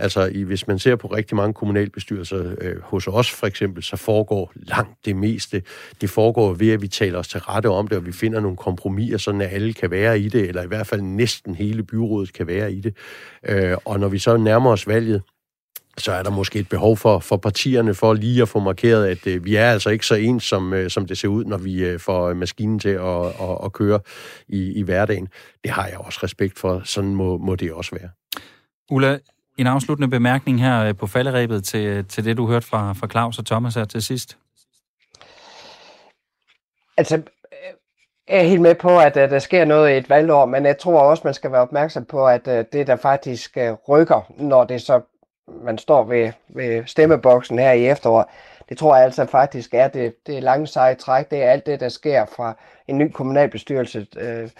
S1: Altså, i, hvis man ser på rigtig mange kommunalbestyrelser øh, hos os for eksempel, så foregår langt det meste. Det foregår ved, at vi taler os til rette om det, og vi finder nogle kompromiser, sådan at alle kan være i det, eller i hvert fald næsten hele byrådet kan være i det. Øh, og når vi så nærmer os valget, så er der måske et behov for, for partierne for lige at få markeret, at øh, vi er altså ikke så ens, som, øh, som det ser ud, når vi øh, får øh, maskinen til at, at, at køre i, i hverdagen. Det har jeg også respekt for. Sådan må, må det også være.
S2: Ulla, en afsluttende bemærkning her øh, på falderæbet til, øh, til det, du hørte fra, fra Claus og Thomas her til sidst.
S5: Altså, øh, jeg er helt med på, at der sker noget i et valgår, men jeg tror også, man skal være opmærksom på, at det, der faktisk rykker, når det så man står ved, ved stemmeboksen her i efteråret, det tror jeg altså faktisk er det, det lange seje træk. Det er alt det, der sker fra en ny kommunalbestyrelse øh,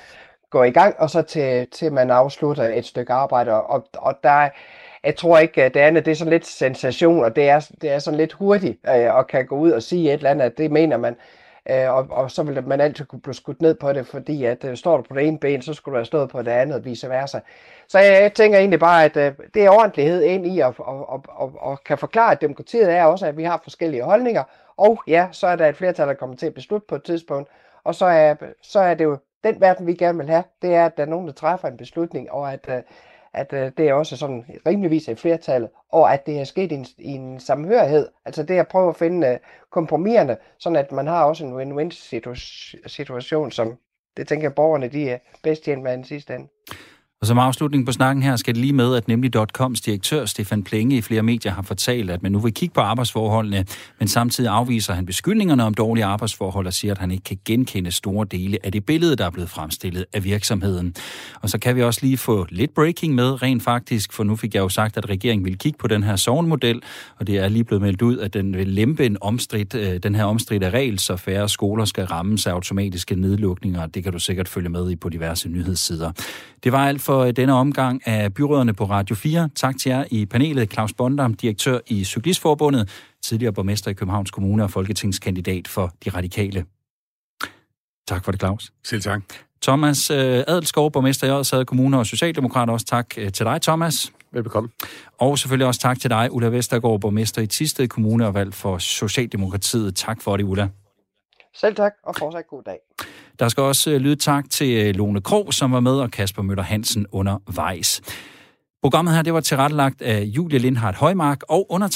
S5: går i gang, og så til, til man afslutter et stykke arbejde. Og, og der, jeg tror ikke, at det andet det er sådan lidt sensation, og det er, det er sådan lidt hurtigt, øh, og kan gå ud og sige et eller andet, at det mener man. Øh, og, og så vil man altid kunne blive skudt ned på det, fordi at øh, står du på det ene ben, så skulle du have stået på det andet, og vice versa. Så jeg, jeg tænker egentlig bare, at øh, det er ordentlighed ind i, at og, og, og, og kan forklare, at demokratiet er også, at vi har forskellige holdninger, og ja, så er der et flertal, der kommer til at beslutte på et tidspunkt, og så er, så er det jo den verden, vi gerne vil have, det er, at der er nogen, der træffer en beslutning, og at, øh, at øh, det er også sådan rimeligvis et flertal, og at det er sket i en, i en samhørighed. Altså det at prøve at finde øh, kompromiserne, sådan at man har også en win-win situation, som det tænker jeg, borgerne de er bedst tjent med den sidste ende.
S2: Og som afslutning på snakken her skal det lige med, at nemlig .coms direktør Stefan Plenge i flere medier har fortalt, at man nu vil kigge på arbejdsforholdene, men samtidig afviser han beskyldningerne om dårlige arbejdsforhold og siger, at han ikke kan genkende store dele af det billede, der er blevet fremstillet af virksomheden. Og så kan vi også lige få lidt breaking med rent faktisk, for nu fik jeg jo sagt, at regeringen vil kigge på den her sovnmodel, og det er lige blevet meldt ud, at den vil lempe en omstridt, øh, den her omstridte regel, så færre skoler skal rammes af automatiske nedlukninger. Det kan du sikkert følge med i på diverse nyhedssider. Det var alt for denne omgang af byråderne på Radio 4. Tak til jer i panelet, Claus Bondam, direktør i Cyklistforbundet, tidligere borgmester i Københavns Kommune og folketingskandidat for De Radikale. Tak for det, Claus.
S4: Selv tak.
S2: Thomas øh, Adelskov, borgmester i Odsad Kommune og Socialdemokrat. Også tak øh, til dig, Thomas.
S1: Velbekomme.
S2: Og selvfølgelig også tak til dig, Ulla Vestergaard, borgmester i Tisted Kommune og valgt for Socialdemokratiet. Tak for det, Ulla.
S5: Selv tak, og fortsat god dag.
S2: Der skal også øh, lyde tak til øh, Lone Krog, som var med, og Kasper Møller Hansen undervejs. Programmet her det var tilrettelagt af Julie Lindhardt Højmark og under